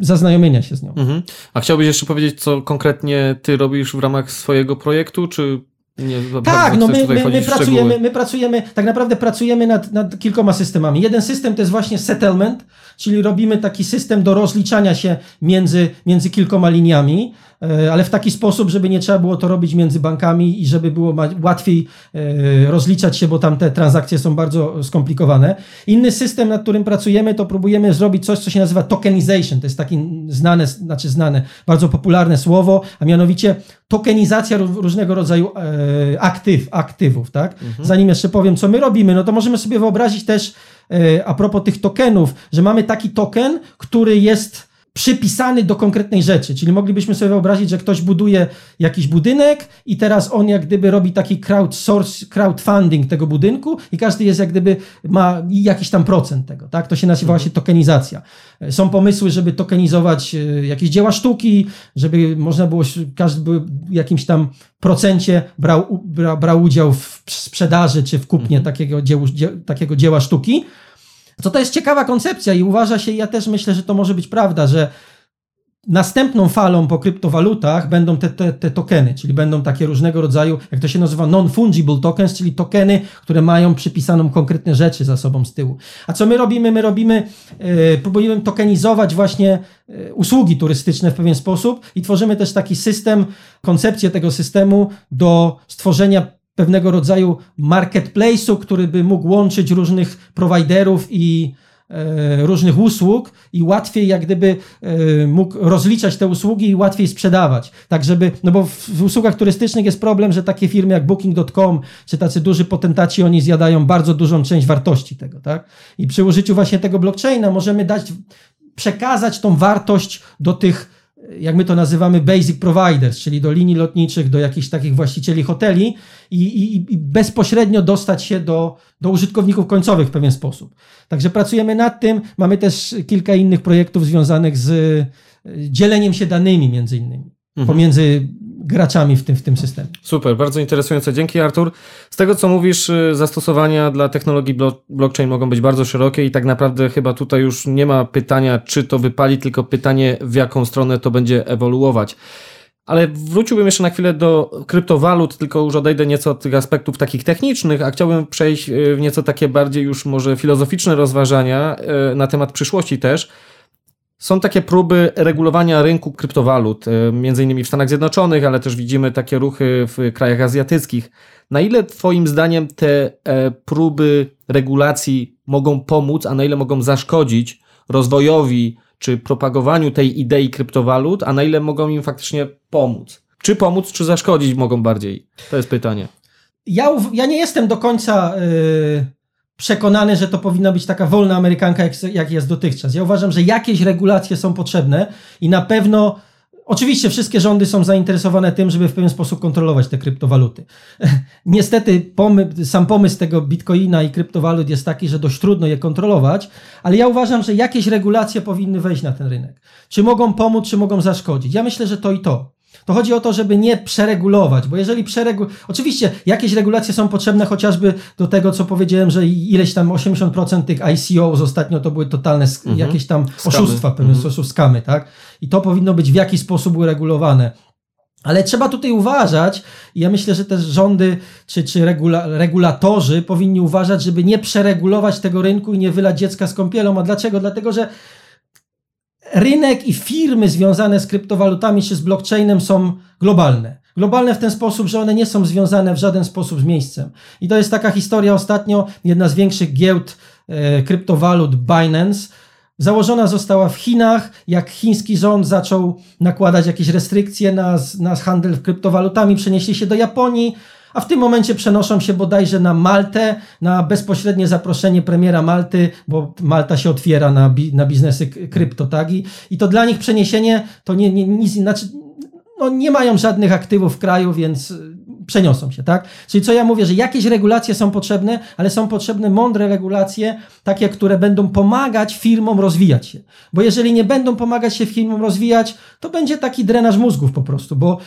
[SPEAKER 3] zaznajomienia się z nią. Mhm.
[SPEAKER 4] A chciałbyś jeszcze powiedzieć, co konkretnie ty robisz w ramach swojego projektu, czy nie,
[SPEAKER 3] tak, no my, my, my pracujemy, my pracujemy, tak naprawdę pracujemy nad, nad kilkoma systemami. Jeden system to jest właśnie settlement, czyli robimy taki system do rozliczania się między, między kilkoma liniami. E, ale w taki sposób, żeby nie trzeba było to robić między bankami i żeby było łatwiej e, rozliczać się, bo tam te transakcje są bardzo skomplikowane. Inny system, nad którym pracujemy, to próbujemy zrobić coś, co się nazywa tokenization. To jest takie znane, znaczy znane, bardzo popularne słowo, a mianowicie tokenizacja różnego rodzaju e, aktyw, aktywów. Tak? Mhm. Zanim jeszcze powiem, co my robimy, no to możemy sobie wyobrazić też a propos tych tokenów, że mamy taki token, który jest przypisany do konkretnej rzeczy. Czyli moglibyśmy sobie wyobrazić, że ktoś buduje jakiś budynek i teraz on jak gdyby robi taki crowdsource, crowdfunding tego budynku i każdy jest jak gdyby ma jakiś tam procent tego. Tak? To się nazywa mhm. właśnie tokenizacja. Są pomysły, żeby tokenizować e, jakieś dzieła sztuki, żeby można było, każdy by w jakimś tam procencie brał, brał, brał udział w sprzedaży czy w kupnie mhm. takiego, dzieł, dzie, takiego dzieła sztuki. Co to jest ciekawa koncepcja i uważa się, ja też myślę, że to może być prawda, że Następną falą po kryptowalutach będą te, te, te tokeny, czyli będą takie różnego rodzaju, jak to się nazywa, non-fungible tokens, czyli tokeny, które mają przypisaną konkretne rzeczy za sobą z tyłu. A co my robimy? My robimy, yy, próbujemy tokenizować właśnie yy, usługi turystyczne w pewien sposób i tworzymy też taki system, koncepcję tego systemu do stworzenia pewnego rodzaju marketplace'u, który by mógł łączyć różnych prowajderów i E, różnych usług i łatwiej jak gdyby e, mógł rozliczać te usługi i łatwiej sprzedawać. Tak, żeby, no bo w usługach turystycznych jest problem, że takie firmy jak Booking.com czy tacy duży potentaci, oni zjadają bardzo dużą część wartości tego, tak? I przy użyciu właśnie tego blockchaina możemy dać, przekazać tą wartość do tych jak my to nazywamy, basic providers, czyli do linii lotniczych, do jakichś takich właścicieli hoteli i, i, i, bezpośrednio dostać się do, do użytkowników końcowych w pewien sposób. Także pracujemy nad tym. Mamy też kilka innych projektów związanych z e, dzieleniem się danymi między innymi. Mhm. Pomiędzy graczami w tym, w tym systemie.
[SPEAKER 4] Super, bardzo interesujące. Dzięki Artur. Z tego co mówisz, y, zastosowania dla technologii blockchain mogą być bardzo szerokie i tak naprawdę chyba tutaj już nie ma pytania, czy to wypali, tylko pytanie, w jaką stronę to będzie ewoluować. Ale wróciłbym jeszcze na chwilę do kryptowalut, tylko już odejdę nieco od tych aspektów takich technicznych, a chciałbym przejść y, w nieco takie bardziej już może filozoficzne rozważania y, na temat przyszłości też. Są takie próby regulowania rynku kryptowalut, e, między innymi w Stanach Zjednoczonych, ale też widzimy takie ruchy w krajach azjatyckich. Na ile Twoim zdaniem te e, próby regulacji mogą pomóc, a na ile mogą zaszkodzić rozwojowi czy propagowaniu tej idei kryptowalut, a na ile mogą im faktycznie pomóc? Czy pomóc, czy zaszkodzić mogą bardziej? To jest pytanie.
[SPEAKER 3] Ja, ja nie jestem do końca. Yy przekonany, że to powinna być taka wolna Amerykanka, jak, jak jest dotychczas. Ja uważam, że jakieś regulacje są potrzebne i na pewno Oczywiście wszystkie rządy są zainteresowane tym, żeby w pewien sposób kontrolować te kryptowaluty. <laughs> Niestety pomy sam pomysł tego bitcoina i kryptowalut jest taki, że dość trudno je kontrolować, ale ja uważam, że jakieś regulacje powinny wejść na ten rynek. Czy mogą pomóc, czy mogą zaszkodzić. Ja myślę, że to i to. To chodzi o to, żeby nie przeregulować, bo jeżeli przeregu... Oczywiście jakieś regulacje są potrzebne chociażby do tego, co powiedziałem, że ileś tam 80% tych ICOs ostatnio to były totalne mhm. jakieś tam skamy. oszustwa, w pewien mhm. sposób skamy, tak? I to powinno być w jakiś sposób uregulowane. Ale trzeba tutaj uważać, i ja myślę, że też rządy czy, czy regula, regulatorzy powinni uważać, żeby nie przeregulować tego rynku i nie wylać dziecka z kąpielą. A dlaczego? Dlatego, że rynek i firmy związane z kryptowalutami czy z blockchainem są globalne. Globalne w ten sposób, że one nie są związane w żaden sposób z miejscem. I to jest taka historia ostatnio, jedna z większych giełd e, kryptowalut, Binance, Założona została w Chinach, jak chiński rząd zaczął nakładać jakieś restrykcje na, na handel kryptowalutami, przenieśli się do Japonii, a w tym momencie przenoszą się bodajże na Maltę, na bezpośrednie zaproszenie premiera Malty, bo Malta się otwiera na, bi, na biznesy krypto, tak? I, I to dla nich przeniesienie to nie, nie, nic, znaczy, no nie mają żadnych aktywów w kraju, więc y, przeniosą się, tak? Czyli co ja mówię, że jakieś regulacje są potrzebne, ale są potrzebne mądre regulacje, takie, które będą pomagać firmom rozwijać się. Bo jeżeli nie będą pomagać się firmom rozwijać, to będzie taki drenaż mózgów po prostu, bo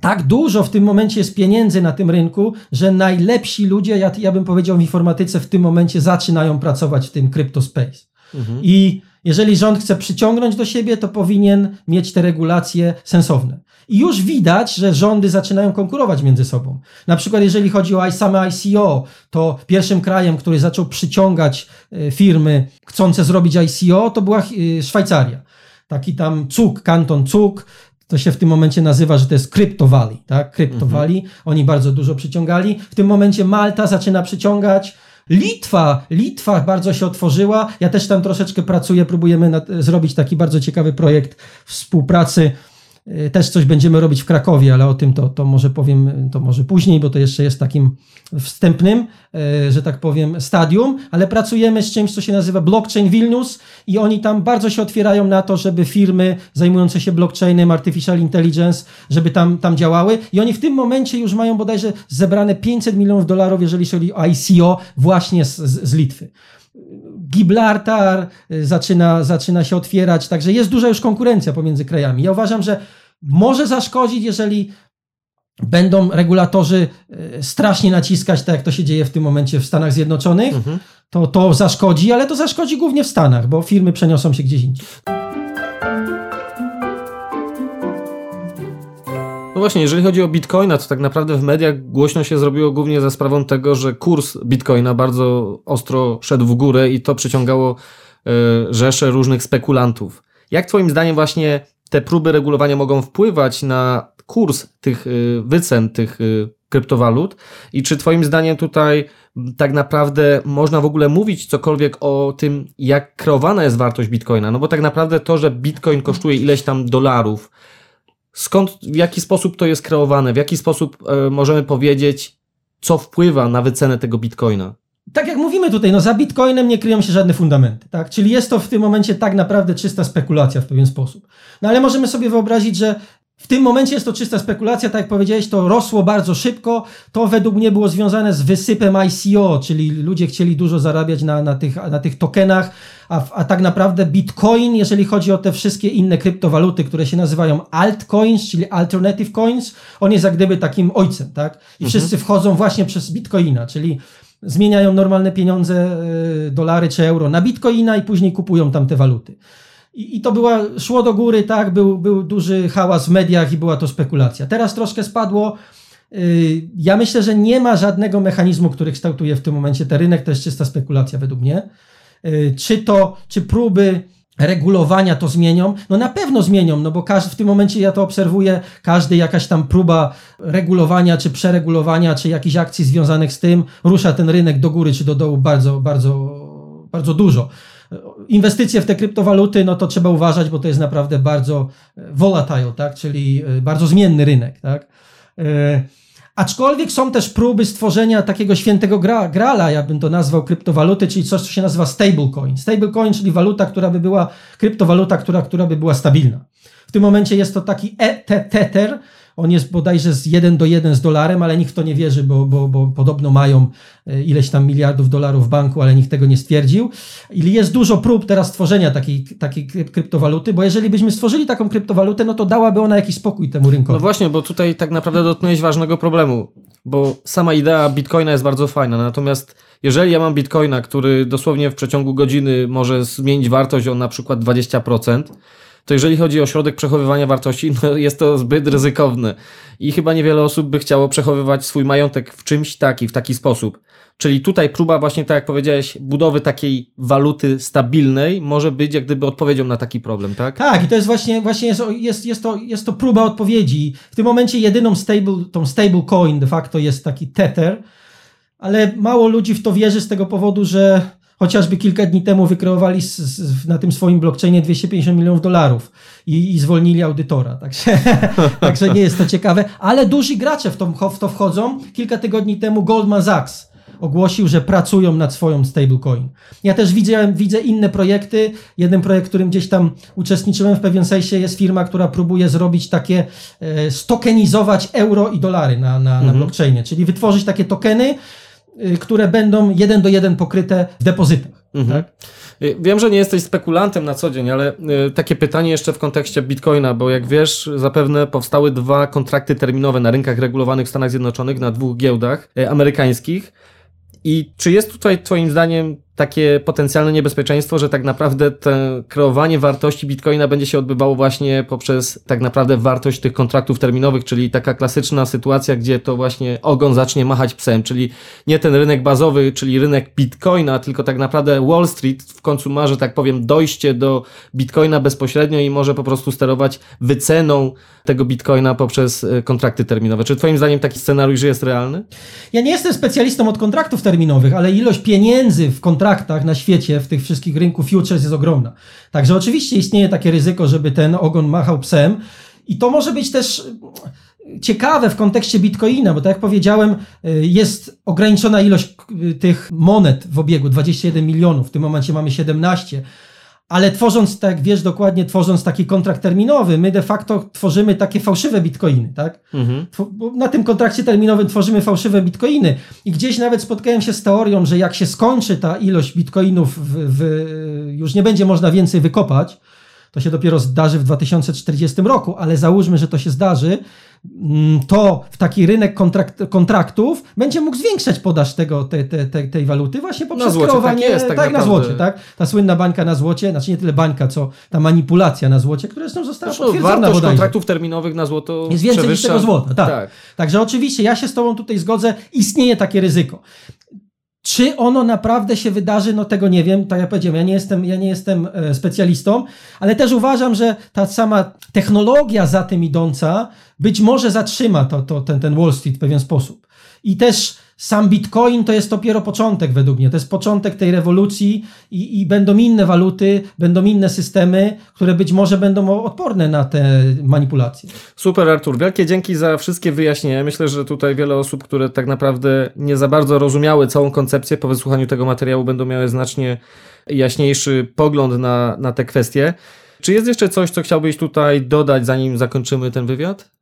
[SPEAKER 3] tak dużo w tym momencie jest pieniędzy na tym rynku, że najlepsi ludzie, ja, ja bym powiedział w informatyce, w tym momencie zaczynają pracować w tym cryptospace. Mhm. I jeżeli rząd chce przyciągnąć do siebie, to powinien mieć te regulacje sensowne. I już widać, że rządy zaczynają konkurować między sobą. Na przykład, jeżeli chodzi o same ICO, to pierwszym krajem, który zaczął przyciągać e, firmy chcące zrobić ICO, to była e, Szwajcaria. Taki tam Cuk, kanton Cuk, to się w tym momencie nazywa, że to jest Crypto Valley, tak? Crypto mhm. Oni bardzo dużo przyciągali. W tym momencie Malta zaczyna przyciągać. Litwa, Litwa bardzo się otworzyła. Ja też tam troszeczkę pracuję, próbujemy nad, zrobić taki bardzo ciekawy projekt współpracy też coś będziemy robić w Krakowie, ale o tym to, to może powiem to może później, bo to jeszcze jest takim wstępnym, y, że tak powiem, stadium, ale pracujemy z czymś, co się nazywa Blockchain Vilnius i oni tam bardzo się otwierają na to, żeby firmy zajmujące się blockchainem, artificial intelligence, żeby tam, tam działały i oni w tym momencie już mają bodajże zebrane 500 milionów dolarów, jeżeli chodzi o ICO właśnie z, z Litwy. Gibraltar y, zaczyna, zaczyna się otwierać, także jest duża już konkurencja pomiędzy krajami. Ja uważam, że może zaszkodzić, jeżeli będą regulatorzy y, strasznie naciskać, tak jak to się dzieje w tym momencie w Stanach Zjednoczonych, mhm. to to zaszkodzi, ale to zaszkodzi głównie w Stanach, bo firmy przeniosą się gdzieś indziej.
[SPEAKER 4] No właśnie, jeżeli chodzi o bitcoina, to tak naprawdę w mediach głośno się zrobiło głównie za sprawą tego, że kurs bitcoina bardzo ostro szedł w górę i to przyciągało y, rzesze różnych spekulantów. Jak Twoim zdaniem właśnie te próby regulowania mogą wpływać na kurs tych y, wycen, tych y, kryptowalut i czy Twoim zdaniem tutaj tak naprawdę można w ogóle mówić cokolwiek o tym, jak kreowana jest wartość bitcoina? No bo tak naprawdę to, że bitcoin kosztuje ileś tam dolarów, skąd, w jaki sposób to jest kreowane, w jaki sposób y, możemy powiedzieć, co wpływa na wycenę tego bitcoina?
[SPEAKER 3] tak jak mówimy tutaj, no za bitcoinem nie kryją się żadne fundamenty, tak? Czyli jest to w tym momencie tak naprawdę czysta spekulacja w pewien sposób. No ale możemy sobie wyobrazić, że w tym momencie jest to czysta spekulacja, tak jak powiedziałeś, to rosło bardzo szybko. To według mnie było związane z wysypem ICO, czyli ludzie chcieli dużo zarabiać na, na, tych, na tych tokenach, a, a tak naprawdę Bitcoin, jeżeli chodzi o te wszystkie inne kryptowaluty, które się nazywają altcoins, czyli alternative coins, on jest jak gdyby takim ojcem, tak? I mhm. wszyscy wchodzą właśnie przez Bitcoina, czyli zmieniają normalne pieniądze, e, dolary czy euro na bitcoina i później kupują tam te waluty. I, I, to była, szło do góry, tak, był, był duży hałas w mediach i była to spekulacja. Teraz troszkę spadło. E, ja myślę, że nie ma żadnego mechanizmu, który kształtuje w tym momencie ten rynek, to jest czysta spekulacja według mnie. E, czy to, czy próby regulowania to zmienią? No na pewno zmienią, no bo każdy, w tym momencie ja to obserwuję, każdy jakaś tam próba regulowania, czy przeregulowania, czy jakichś akcji związanych z tym, rusza ten rynek do góry czy do dołu bardzo, bardzo, bardzo dużo. Inwestycje w te kryptowaluty, no to trzeba uważać, bo to jest naprawdę bardzo volatile, tak? czyli e, bardzo zmienny rynek. Tak? E, Aczkolwiek są też próby stworzenia takiego świętego gra, grala, ja bym to nazwał kryptowaluty, czyli coś, co się nazywa stablecoin. Stablecoin, czyli waluta, która by była, kryptowaluta, która, która by była stabilna. W tym momencie jest to taki e tether, on jest bodajże z 1 do 1 z dolarem, ale nikt w to nie wierzy, bo, bo, bo podobno mają e, ileś tam miliardów dolarów w banku, ale nikt tego nie stwierdził. I jest dużo prób teraz stworzenia takiej, takiej kryptowaluty, bo jeżeli byśmy stworzyli taką kryptowalutę, no to dałaby ona jakiś spokój temu rynkowi.
[SPEAKER 4] No właśnie, bo tutaj tak naprawdę dotknąłeś ważnego problemu, bo sama idea bitcoina jest bardzo fajna, natomiast jeżeli ja mam bitcoina, który dosłownie w przeciągu godziny może zmienić wartość o na przykład 20%, to jeżeli chodzi o środek przechowywania wartości, <laughs> no jest to zbyt ryzykowne. I chyba niewiele osób by chciało przechowywać swój majątek w czymś taki, w taki sposób. Czyli tutaj próba właśnie, tak jak powiedziałeś, budowy takiej waluty stabilnej może być jak gdyby odpowiedzią na taki problem, tak?
[SPEAKER 3] Tak, i to jest właśnie, właśnie jest, jest, jest, to, jest to próba odpowiedzi. W tym momencie jedyną stable, tą stable coin de facto jest taki Tether, ale mało ludzi w to wierzy z tego powodu, że Chociażby kilka dni temu wykreowali z, z, na tym swoim blockchainie 250 milionów dolarów i, i zwolnili audytora. Także, <laughs> także nie jest to ciekawe. Ale duży gracze w to, w to wchodzą. Kilka tygodni temu Goldman Sachs ogłosił, że pracują nad swoją stablecoin. Ja też widzę, widzę inne projekty. Jeden projekt, w którym gdzieś tam uczestniczyłem w pewien sensie, jest firma, która próbuje zrobić takie, e, stokenizować euro i dolary na, na, mhm. na blockchainie, czyli wytworzyć takie tokeny, które będą jeden do jeden pokryte w depozytach. Mhm. Tak?
[SPEAKER 4] Y, wiem, że nie jesteś spekulantem na co dzień, ale y, takie pytanie jeszcze w kontekście Bitcoina, bo jak wiesz, zapewne powstały dwa kontrakty terminowe na rynkach regulowanych w Stanach Zjednoczonych na dwóch giełdach amerykańskich. I czy jest tutaj Twoim zdaniem takie potencjalne niebezpieczeństwo, że tak naprawdę to kreowanie wartości bitcoina będzie się odbywało właśnie poprzez tak naprawdę wartość tych kontraktów terminowych, czyli taka klasyczna sytuacja, gdzie to właśnie ogon zacznie machać psem, czyli nie ten rynek bazowy, czyli rynek bitcoina, tylko tak naprawdę Wall Street w końcu ma, że tak powiem, dojście do bitcoina bezpośrednio i może po prostu sterować wyceną tego bitcoina poprzez e, kontrakty terminowe. Czy Twoim zdaniem taki scenariusz jest realny?
[SPEAKER 3] Ja nie jestem specjalistą od kontraktów terminowych, ale ilość pieniędzy w kontraktach kontraktach na świecie, w tych wszystkich rynku futures jest ogromna. Także oczywiście istnieje takie ryzyko, żeby ten ogon machał psem. I to może być też ciekawe w kontekście Bitcoina, bo tak jak powiedziałem, y, jest ograniczona ilość tych monet w obiegu, 21 milionów, w tym momencie mamy 17, ale tworząc, tak wiesz dokładnie, tworząc taki kontrakt terminowy, my de facto tworzymy takie fałszywe bitcoiny, tak? Mhm. Na tym kontrakcie terminowym tworzymy fałszywe bitcoiny i gdzieś nawet spotkałem się z teorią, że jak się skończy ta ilość bitcoinów, w, w, już nie będzie można więcej wykopać, to się dopiero zdarzy w 2040 roku, ale załóżmy, że to się zdarzy, to w taki rynek kontrakt, kontraktów będzie mógł zwiększać podaż tego, te, te, te, tej waluty właśnie poprzez
[SPEAKER 4] złocie,
[SPEAKER 3] kreowanie,
[SPEAKER 4] tak jest, tak
[SPEAKER 3] na
[SPEAKER 4] naprawdę.
[SPEAKER 3] złocie, tak? Ta słynna bańka na złocie, znaczy nie tyle bańka, co ta manipulacja na złocie, która zresztą została
[SPEAKER 4] Zresztą
[SPEAKER 3] potwierdzona
[SPEAKER 4] wartość
[SPEAKER 3] bodajże.
[SPEAKER 4] kontraktów terminowych na złoto
[SPEAKER 3] Jest więcej niż tego złota, tak.
[SPEAKER 4] tak.
[SPEAKER 3] Także oczywiście ja się z Tobą tutaj zgodzę, istnieje takie ryzyko. Czy ono naprawdę się wydarzy, no tego nie wiem. Tak jak powiedziałem, ja nie jestem, ja nie jestem e, specjalistą, ale też uważam, że ta sama technologia za tym idąca być może zatrzyma to, to, ten, ten Wall Street w pewien sposób. I też sam Bitcoin to jest dopiero początek według mnie. To jest początek tej rewolucji i, i będą inne waluty, będą inne systemy, które być może będą odporne na te manipulacje.
[SPEAKER 4] Super Artur, wielkie dzięki za wszystkie wyjaśnienia. Myślę, że tutaj wiele osób, które tak naprawdę nie za bardzo rozumiały całą koncepcję, po wysłuchaniu tego materiału będą miały znacznie jaśniejszy pogląd na, na te kwestie. Czy jest jeszcze coś, co chciałbyś tutaj dodać, zanim zakończymy ten wywiad?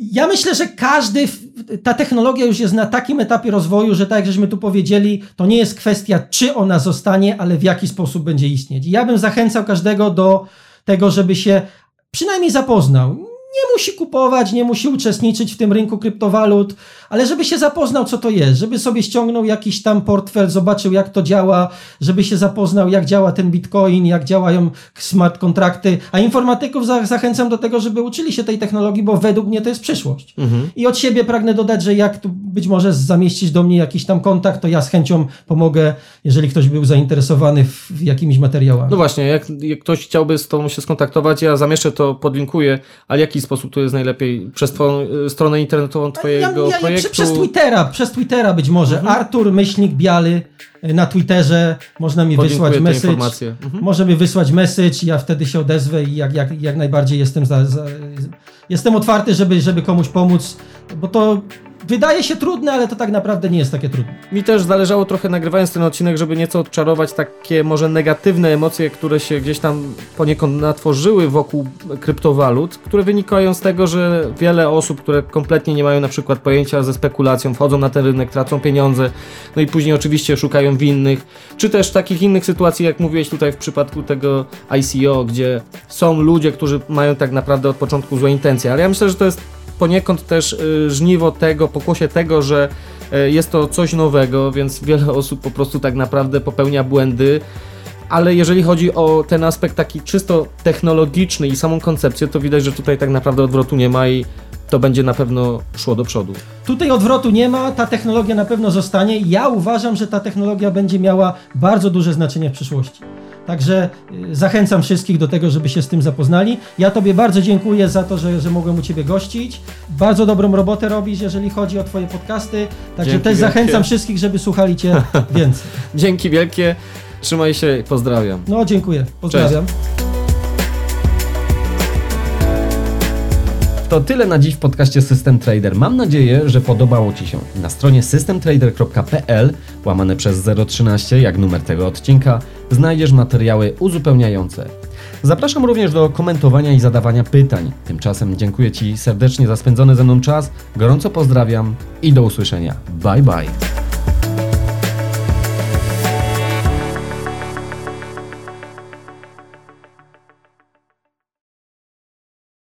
[SPEAKER 3] Ja myślę, że każdy, ta technologia już jest na takim etapie rozwoju, że tak jak żeśmy tu powiedzieli, to nie jest kwestia, czy ona zostanie, ale w jaki sposób będzie istnieć. I ja bym zachęcał każdego do tego, żeby się przynajmniej zapoznał. Nie musi kupować, nie musi uczestniczyć w tym rynku kryptowalut, ale żeby się zapoznał, co to jest, żeby sobie ściągnął jakiś tam portfel, zobaczył, jak to działa, żeby się zapoznał, jak działa ten bitcoin, jak działają smart kontrakty. A informatyków za zachęcam do tego, żeby uczyli się tej technologii, bo według mnie to jest przyszłość. I od siebie pragnę dodać, że jak tu być może zamieścić do mnie jakiś tam kontakt, to ja z chęcią pomogę, jeżeli ktoś był zainteresowany w, jakimiś materiałami.
[SPEAKER 4] No właśnie, jak, jak ktoś chciałby z Tobą się skontaktować, ja zamieszczę to, podlinkuję, ale w jaki sposób to jest najlepiej? Przez Twoją y, stronę internetową Twojego
[SPEAKER 3] ja, ja,
[SPEAKER 4] projektu?
[SPEAKER 3] Przy, przez Twittera, przez Twittera być może. Artur Myślnik Bialy y, na Twitterze. Można mi
[SPEAKER 4] Podlinkuję
[SPEAKER 3] wysłać message.
[SPEAKER 4] Mhm.
[SPEAKER 3] Może mi wysłać message i ja wtedy się odezwę i jak, jak, jak najbardziej jestem za, za, jestem otwarty, żeby, żeby komuś pomóc, bo to wydaje się trudne, ale to tak naprawdę nie jest takie trudne.
[SPEAKER 4] Mi też zależało trochę nagrywając ten odcinek, żeby nieco odczarować takie może negatywne emocje, które się gdzieś tam poniekąd natworzyły wokół kryptowalut, które wynikają z tego, że wiele osób, które kompletnie nie mają na przykład pojęcia ze spekulacją, wchodzą na ten rynek, tracą pieniądze, no i później oczywiście szukają winnych, czy też takich innych sytuacji, jak mówiłeś tutaj w przypadku tego ICO, gdzie są ludzie, którzy mają tak naprawdę od początku złe intencje, ale ja myślę, że to jest poniekąd też y, żniwo tego, pokłosie tego, że y, jest to coś nowego, więc wiele <laughs> osób po prostu tak naprawdę popełnia błędy. Ale jeżeli chodzi o ten aspekt taki czysto technologiczny i samą koncepcję, to widać, że tutaj tak naprawdę odwrotu nie ma i to będzie na pewno szło do przodu.
[SPEAKER 3] Tutaj odwrotu nie ma, ta technologia na pewno zostanie. Ja uważam, że ta technologia będzie miała bardzo duże znaczenie w przyszłości. Także y, zachęcam wszystkich do tego, żeby się z tym zapoznali. Ja Tobie bardzo dziękuję za to, że, że mogłem u Ciebie gościć. Bardzo dobrą robotę robisz, jeżeli chodzi o Twoje podcasty. Także
[SPEAKER 4] Dzięki
[SPEAKER 3] też
[SPEAKER 4] wielkie.
[SPEAKER 3] zachęcam wszystkich, żeby słuchali Cię <laughs> więcej.
[SPEAKER 4] Dzięki wielkie, trzymaj się, pozdrawiam.
[SPEAKER 3] No, dziękuję. Pozdrawiam.
[SPEAKER 2] To tyle na dziś w podcaście System Trader. Mam nadzieję, że podobało Ci się. Na stronie systemtrader.pl łamane przez 013, jak numer tego odcinka, znajdziesz materiały uzupełniające. Zapraszam również do komentowania i zadawania pytań. Tymczasem dziękuję Ci serdecznie za spędzony ze mną czas, gorąco pozdrawiam i do usłyszenia. Bye bye.